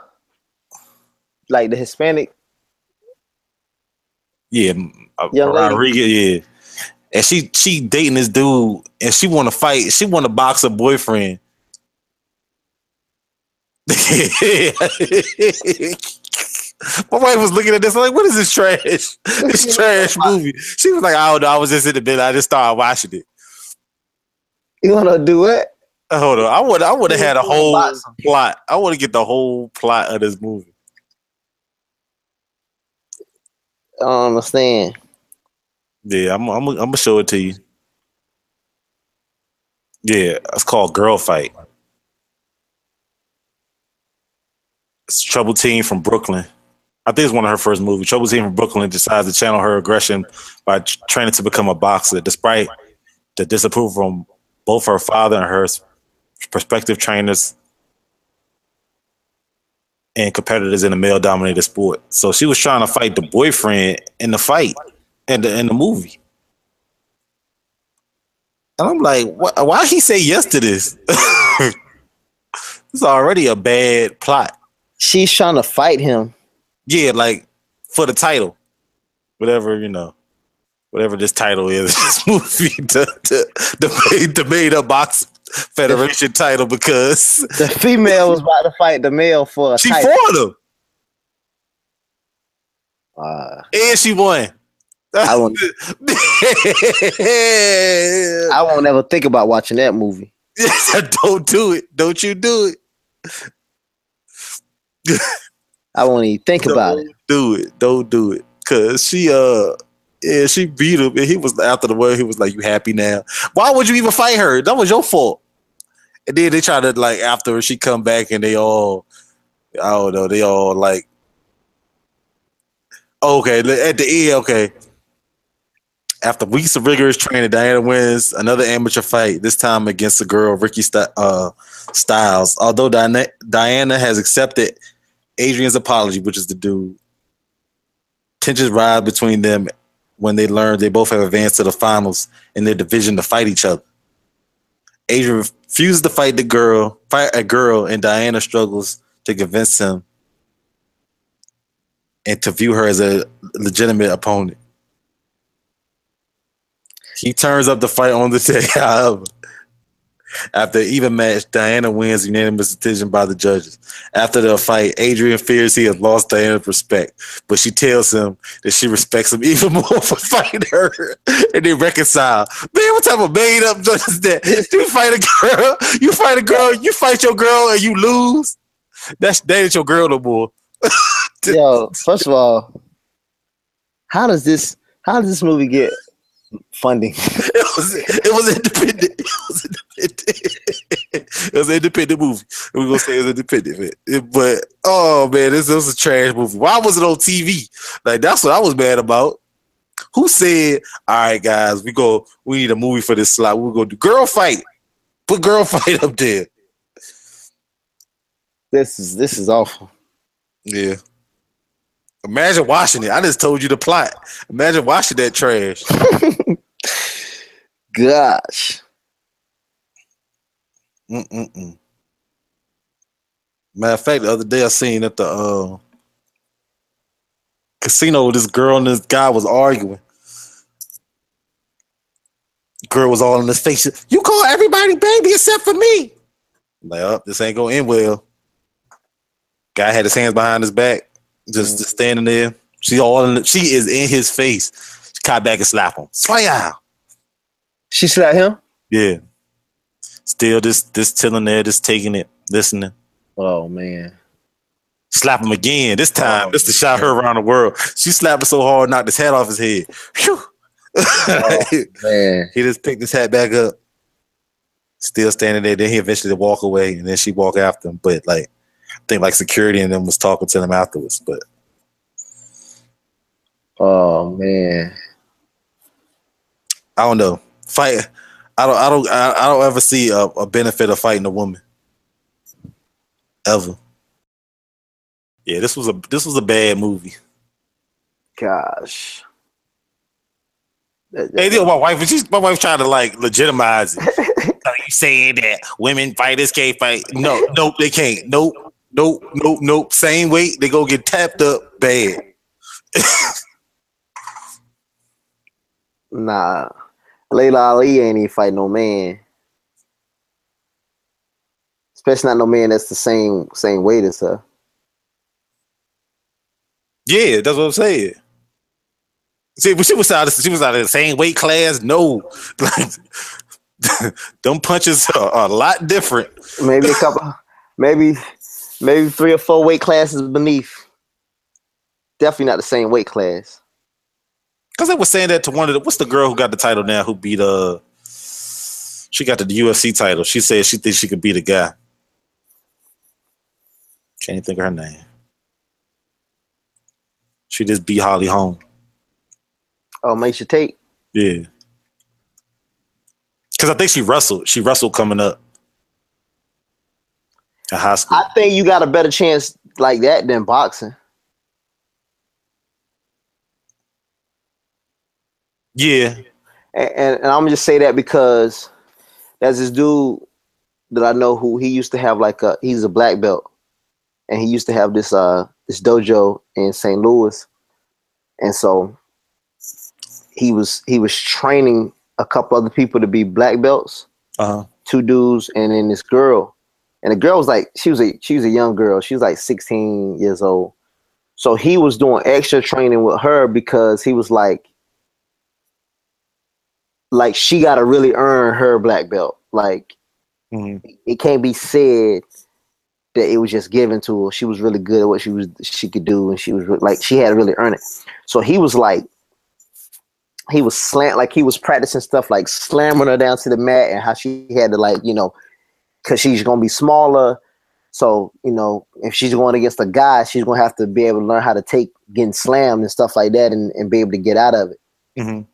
like the Hispanic.
Yeah, uh,
Young lady.
Rodriguez. Yeah, and she she dating this dude, and she want to fight. She want to box her boyfriend. My wife was looking at this like, "What is this trash? This trash movie?" She was like, "I don't know. I was just in the bed. I just started watching it."
You wanna do it?
Uh, hold on, I would I would have had a whole plot. I want to get the whole plot of this movie.
I don't understand.
Yeah, I'm I'm I'm gonna show it to you. Yeah, it's called Girl Fight. It's trouble teen from Brooklyn. I think it's one of her first movies. Trouble teen from Brooklyn decides to channel her aggression by training to become a boxer, despite the disapproval from both her father and her prospective trainers and competitors in a male-dominated sport. So she was trying to fight the boyfriend in the fight in the in the movie. And I'm like, why, why he say yes to this? it's already a bad plot.
She's trying to fight him.
Yeah, like for the title, whatever you know, whatever this title is, this movie, the the, the made the made up box federation title because
The female was about to fight the male for a
she
title.
fought him
Uh,
and she won.
I won't. I won't ever think about watching that movie.
Don't do it. Don't you do it.
I won't even think about it.
do it. Don't do it. Cause she uh yeah, she beat him and he was after the word, he was like, You happy now? Why would you even fight her? That was your fault. And then they try to like after she come back and they all I don't know, they all like Okay, at the end, okay. After weeks of rigorous training, Diana wins another amateur fight, this time against the girl Ricky St- uh, Styles. Although Diana, Diana has accepted Adrian's apology, which is the dude, tensions rise between them when they learn they both have advanced to the finals in their division to fight each other. Adrian refuses to fight the girl, fight a girl, and Diana struggles to convince him and to view her as a legitimate opponent. He turns up the fight on the day. After even match, Diana wins unanimous decision by the judges. After the fight, Adrian fears he has lost Diana's respect, but she tells him that she respects him even more for fighting her, and they reconcile. Man, what type of made up judge is that? You fight a girl, you fight a girl, you fight your girl, and you lose. That's that ain't your girl no more.
Yo, first of all, how does this how does this movie get funding?
It was it was independent. It was independent. it was an independent movie. We're gonna say it's independent, man. But oh man, this, this was a trash movie. Why was it on TV? Like that's what I was mad about. Who said, "All right, guys, we go. We need a movie for this slot. We're gonna do girl fight. Put girl fight up there."
This is this is awful.
Yeah. Imagine watching it. I just told you the plot. Imagine watching that trash.
Gosh.
Mm-mm-mm. Matter of fact, the other day I seen at the uh, casino, this girl and this guy was arguing. Girl was all in his face. You call everybody baby except for me. Like, oh, this ain't gonna end well. Guy had his hands behind his back, just, mm. just standing there. She all in, she is in his face. She caught back and slap him. Swaya.
She slapped him?
Yeah. Still just just chilling there, just taking it, listening.
Oh man.
Slap him again. This time,
Oh,
this to shot her around the world. She slapped him so hard, knocked his hat off his head. Phew.
Oh, man.
he just picked his hat back up. Still standing there. Then he eventually walk away, and then she walk after him. But like, I think like security and them was talking to them afterwards. But
Oh man.
I don't know. Fight. I don't. I don't. I, don't ever see a, a benefit of fighting a woman. Ever. Yeah, this was a this was a bad movie.
Gosh.
Hey, my wife, she's my wife trying to like legitimize it. Like, you saying that women fighters can't fight? No, nope, they can't. Nope, nope, nope, nope. Same weight, they go get tapped up bad.
Nah, Laila Ali ain't even fight no man. Especially not no man that's the same same weight as her.
Yeah, that's what I'm saying. See, but she was out. Of, she was out of the same weight class. No, like them punches are, are a lot different.
Maybe a couple, maybe maybe three or four weight classes beneath. Definitely not the same weight class.
Because I was saying that to one of the what's the girl who got the title now who beat uh she got the UFC title. She said she thinks she could beat a guy. Can't think of her name. She just beat Holly Holm.
Oh, Miesha Tate.
Yeah. Cause I think she wrestled. She wrestled coming up at high school.
I think you got a better chance like that than boxing.
yeah.
and, and, and I'm gonna just say that because there's this dude that I know who he used to have like a he's a black belt, and he used to have this uh this dojo in St. Louis, and so he was he was training a couple other people to be black belts,
Uh-huh.
two dudes, and then this girl, and the girl was like she was a she was a young girl, she was like 16 years old, so he was doing extra training with her because he was like like she got to really earn her black belt. Like
Mhm.
it can't be said that it was just given to her. She was really good at what she was she could do, and she was re- like she had to really earn it. So he was like he was slant like he was practicing stuff like slamming her down to the mat and how she had to like you know because she's gonna be smaller. So you know if she's going against a guy, she's gonna have to be able to learn how to take getting slammed and stuff like that, and, and be able to get out of it.
Mhm.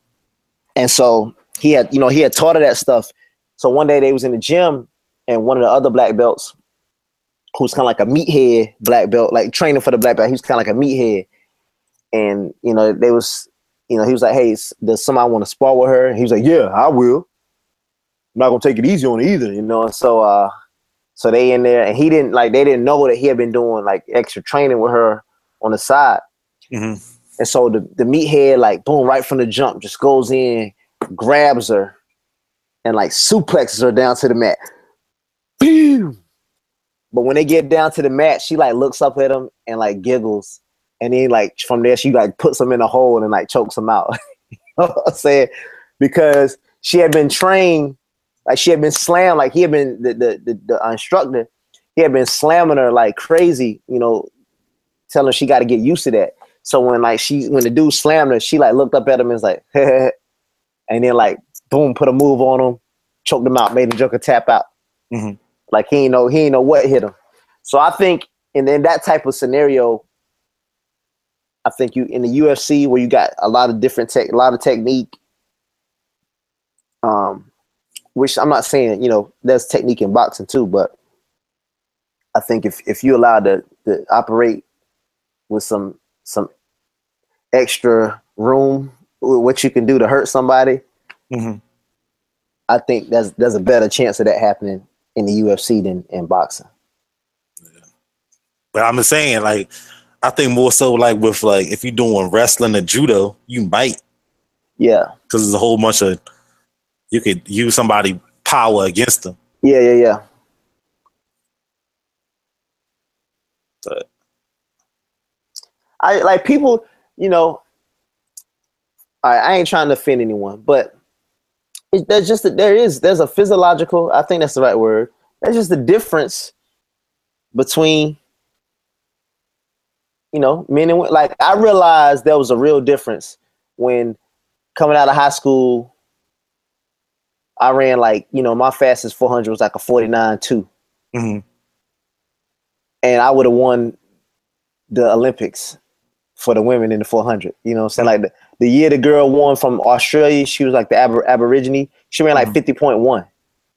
And so he had, you know, he had taught her that stuff. So one day they was in the gym, and one of the other black belts, who's kind of like a meathead black belt, like training for the black belt, he was kind of like a meathead. And you know, they was, you know, he was like, "Hey, does somebody want to spar with her?" And he was like, "Yeah, I will. I'm not gonna take it easy on her either, you know." And so, uh, so they in there, and he didn't like they didn't know that he had been doing like extra training with her on the side.
Mhm.
And so the, the meathead, like boom, right from the jump, just goes in, grabs her, and like suplexes her down to the mat. Boom. But when they get down to the mat, she like looks up at him and like giggles. And then like from there, she like puts him in a hole and like chokes him out. you know I'm saying? Because she had been trained, like she had been slammed, like he had been the the, the, the instructor, he had been slamming her like crazy, you know, telling her she got to get used to that. So when like she when the dude slammed her, she like looked up at him and was like, and then like boom, put a move on him, choked him out, made the Joker tap out.
Mhm.
Like he ain't know he ain't know what hit him. So I think in in that type of scenario, I think you in the UFC where you got a lot of different tech, a lot of technique. Um, which I'm not saying you know there's technique in boxing too, but I think if if you allowed to, to operate with some some extra room what you can do to hurt somebody,
Mhm.
I think there's there's a better chance of that happening in the UFC than in boxing.
But I'm just saying, like, I think more so like with like if you're doing wrestling or judo, you might
Yeah,
because there's a whole bunch of you could use somebody power against them.
yeah, yeah, yeah.
But
I like people, you know. I, I ain't trying to offend anyone, but it, there's just a, there is there's a physiological. I think that's the right word. There's just a difference between you know men and women. Like I realized there was a real difference when coming out of high school. I ran like you know my fastest 400 was like a 49 2
mhm.
and I would have won the Olympics for the women in the 400. You know what I'm saying? Like the, the year the girl won from Australia, she was like the Abor- Aborigine. She ran like
Mhm.
50.1.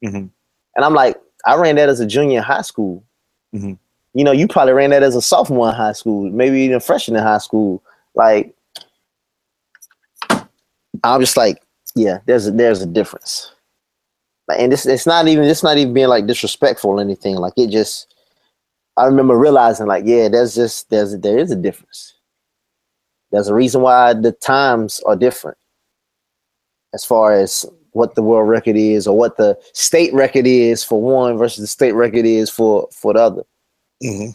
Mhm.
And I'm like, I ran that as a junior in high school.
Mhm.
You know, you probably ran that as a sophomore in high school, maybe even freshman in high school. Like, I'm just like, Yeah, there's a, there's a difference. And it's it's not even it's not even being like disrespectful or anything. Like it just, I remember realizing like, yeah, there's just there's there is a difference. There's a reason why the times are different as far as what the world record is or what the state record is for one versus the state record is for for the other.
Mhm.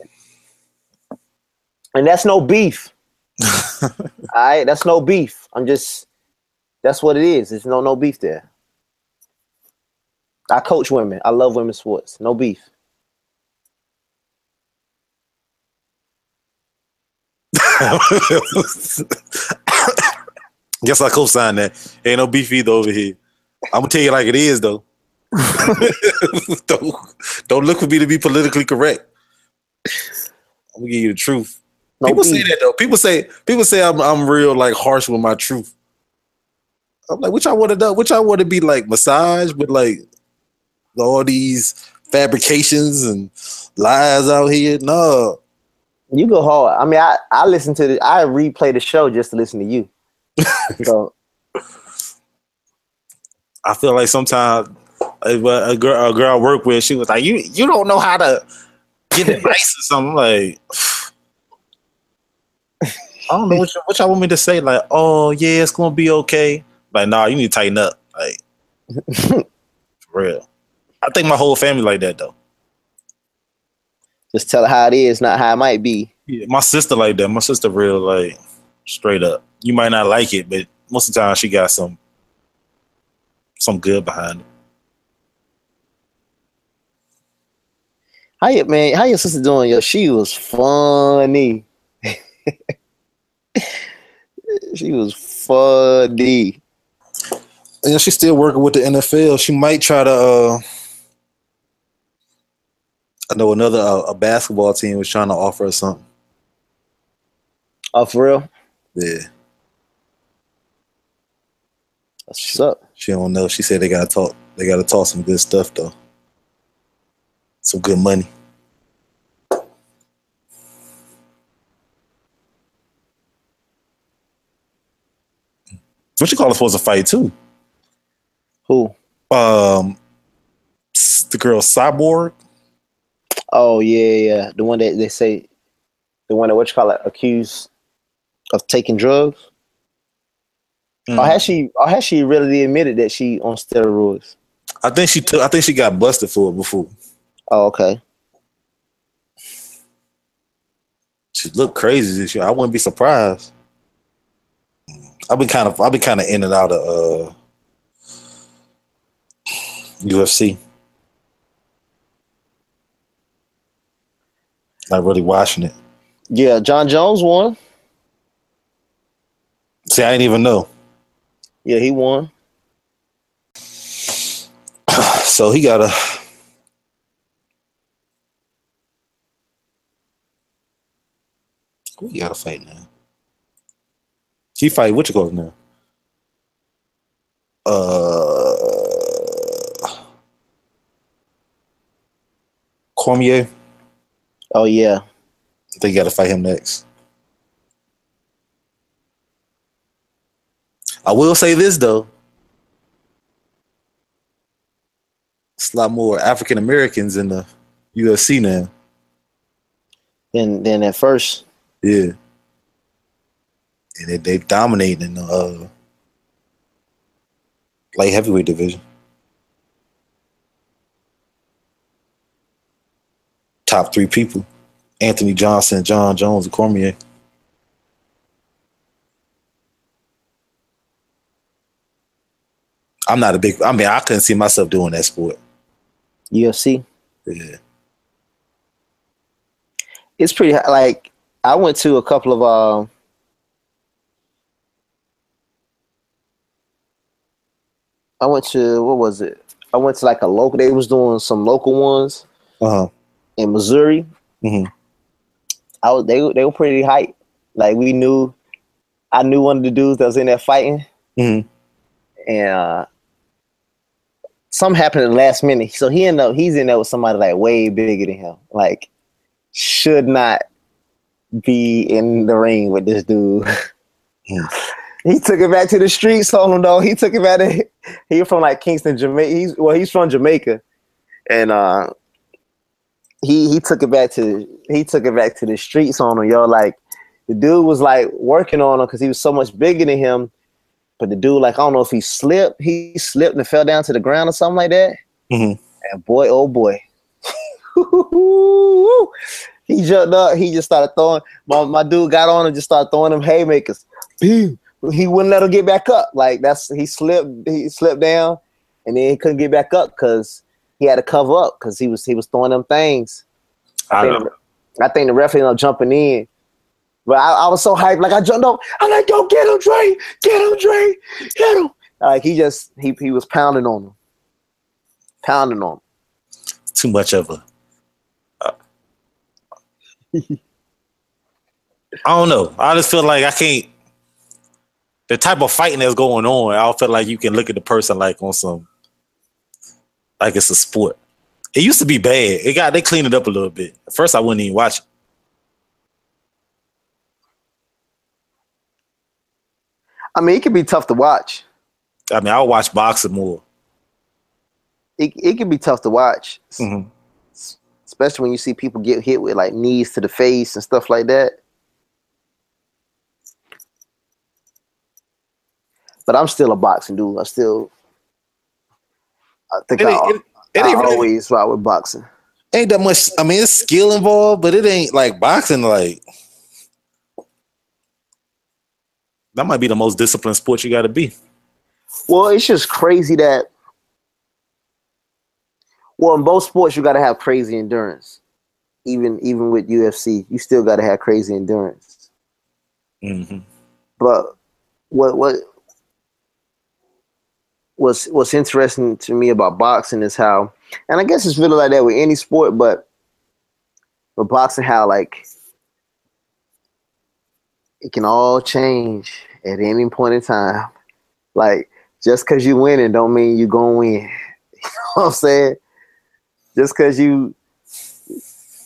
And that's no beef. All right, that's no beef. I'm just that's what it is. There's no no beef there. I coach women. I love women's sports. No beef.
Guess I co-sign that. Ain't no beef either over here. I'm gonna tell you like it is though. don't, don't look for me to be politically correct. I'm gonna give you the truth.
No
people say that though. People say people say I'm I'm real like harsh with my truth. I'm like, which I want to do, which I want to be like massage with like all these fabrications and lies out here. No,
You go hard. I mean, I I listen to the I replay the show just to listen to you. so
I feel like sometimes a, a girl a girl I work with, she was like, "You you don't know how to get advice or something." I'm like, I don't know what you, what y'all want me to say. Like, oh yeah, it's gonna be okay. Like, nah, you need to tighten up. Like, for real. I think my whole family like that though.
just tell it how it is, not how it might be.
Yeah, my sister like that. My sister real like straight up. You might not like it, but most of the time she got some some good behind it.
How you man? How your sister doing? Yo, she was funny. she was funny.
Yeah, she's still working with the NFL. She might try to. uh I know another uh, a basketball team was trying to offer us something.
Oh, for real?
Yeah,
That's what's up.
she don't know. She said they gotta talk. They gotta talk some good stuff though. Some good money. What you call it supposed to fight too?
Who?
Um, the girl Cyborg.
Oh yeah, yeah. The one that they say, the one that what you call it, accused of taking drugs.
Mm.
Or has she? Or has she really admitted that she on steroids?
I think she took. I think she got busted for it before.
Oh, okay.
She looked crazy this year. I wouldn't be surprised. I've been kind of I've been kind of in and out of uh UFC. Not really watching it.
Yeah, Jon Jones won.
See, I didn't even know.
Yeah, he won.
So he got a. Who he got to fight now? He fight what you call now? Uh, Cormier.
Oh yeah.
I think you got to fight him next. I will say this though. It's a lot more African Americans in the UFC now.
Than then at first,
Yeah. And they, they dominate in the uh, light heavyweight division. Top three people Anthony Johnson, Jon Jones, and Cormier. I'm not a big, I mean, I couldn't see myself doing that sport.
UFC.
Yeah.
It's pretty like I went to a couple of um I went to what was it? I went to like a local. They was doing some local ones
Uh huh.
In Missouri.
Mhm.
I was they were- they were pretty hype. Like we knew, I knew one of the dudes that was in there fighting,
Mhm.
and uh, something happened at the last minute. So he ended up he's in there with somebody like way bigger than him. Like should not be in the ring with this dude.
Hmm.
he took it back to the streets on him though. He took it back to he from like Kingston, Jamaica. He's well, he's from Jamaica. And uh he he took it back to he took it back to the streets on him, yo. Like the dude was like working on him because he was so much bigger than him. But the dude, like, I don't know if he slipped, he slipped and fell down to the ground or something like that.
Mhm.
And boy, oh boy. he jumped up, he just started throwing my, my dude got on and just started throwing them haymakers. He wouldn't let him get back up. Like that's he slipped, he slipped down and then he couldn't get back up because he had to cover up because he was he was throwing them things.
I
think,
know.
I think the ref ended up jumping in. But I, I was so hyped, like I jumped up. I'm like, "Go get him, Dre! Get him, Dre! Get him!" Like he just he he was pounding on him, pounding on him.
Too much of a. uh, I don't know. I just feel like I can't. The type of fighting that's going on, I don't feel like you can look at the person like on some, like it's a sport. It used to be bad. It got they cleaned it up a little bit. At first, I wouldn't even watch it.
I mean, it can be tough to watch.
I mean, I'll watch boxing more.
It it can be tough to watch,
Mhm.
especially when you see people get hit with like knees to the face and stuff like that. But I'm still a boxing dude. I still, I think
It
I,
it, it
I
ain't really
always ride with boxing.
ain't that much. I mean, it's skill involved, but it ain't like boxing. Like that might be the most disciplined sport you got to be.
Well, it's just crazy that. Well, in both sports, you got to have crazy endurance. Even even with UFC, you still got to have crazy endurance.
hmm
But what what what's what's interesting to me about boxing is how, and I guess it's really like that with any sport, but with boxing, how like it can all change at any point in time. Like just because you winning don't mean you gonna win. You know what I'm saying? Just because you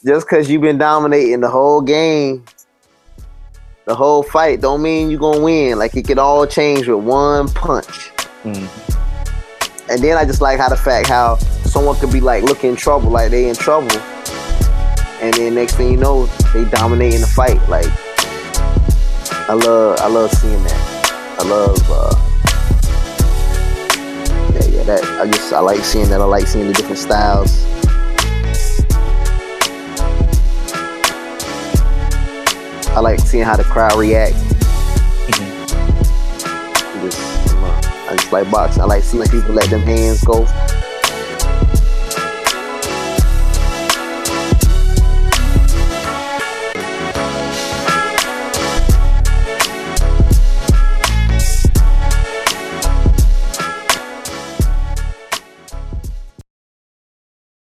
just because you've been dominating the whole game the whole fight don't mean you're gonna win. Like it could all change with one punch.
Mhm.
And then I just like how the fact how someone could be like looking in trouble, like they in trouble, and then next thing you know, they dominating the fight. Like I love, I love seeing that. I love, uh, yeah, yeah. That I just I like seeing that. I like seeing the different styles. I like seeing how the crowd react. Just, uh, I just like boxing. I like seeing people let them hands go.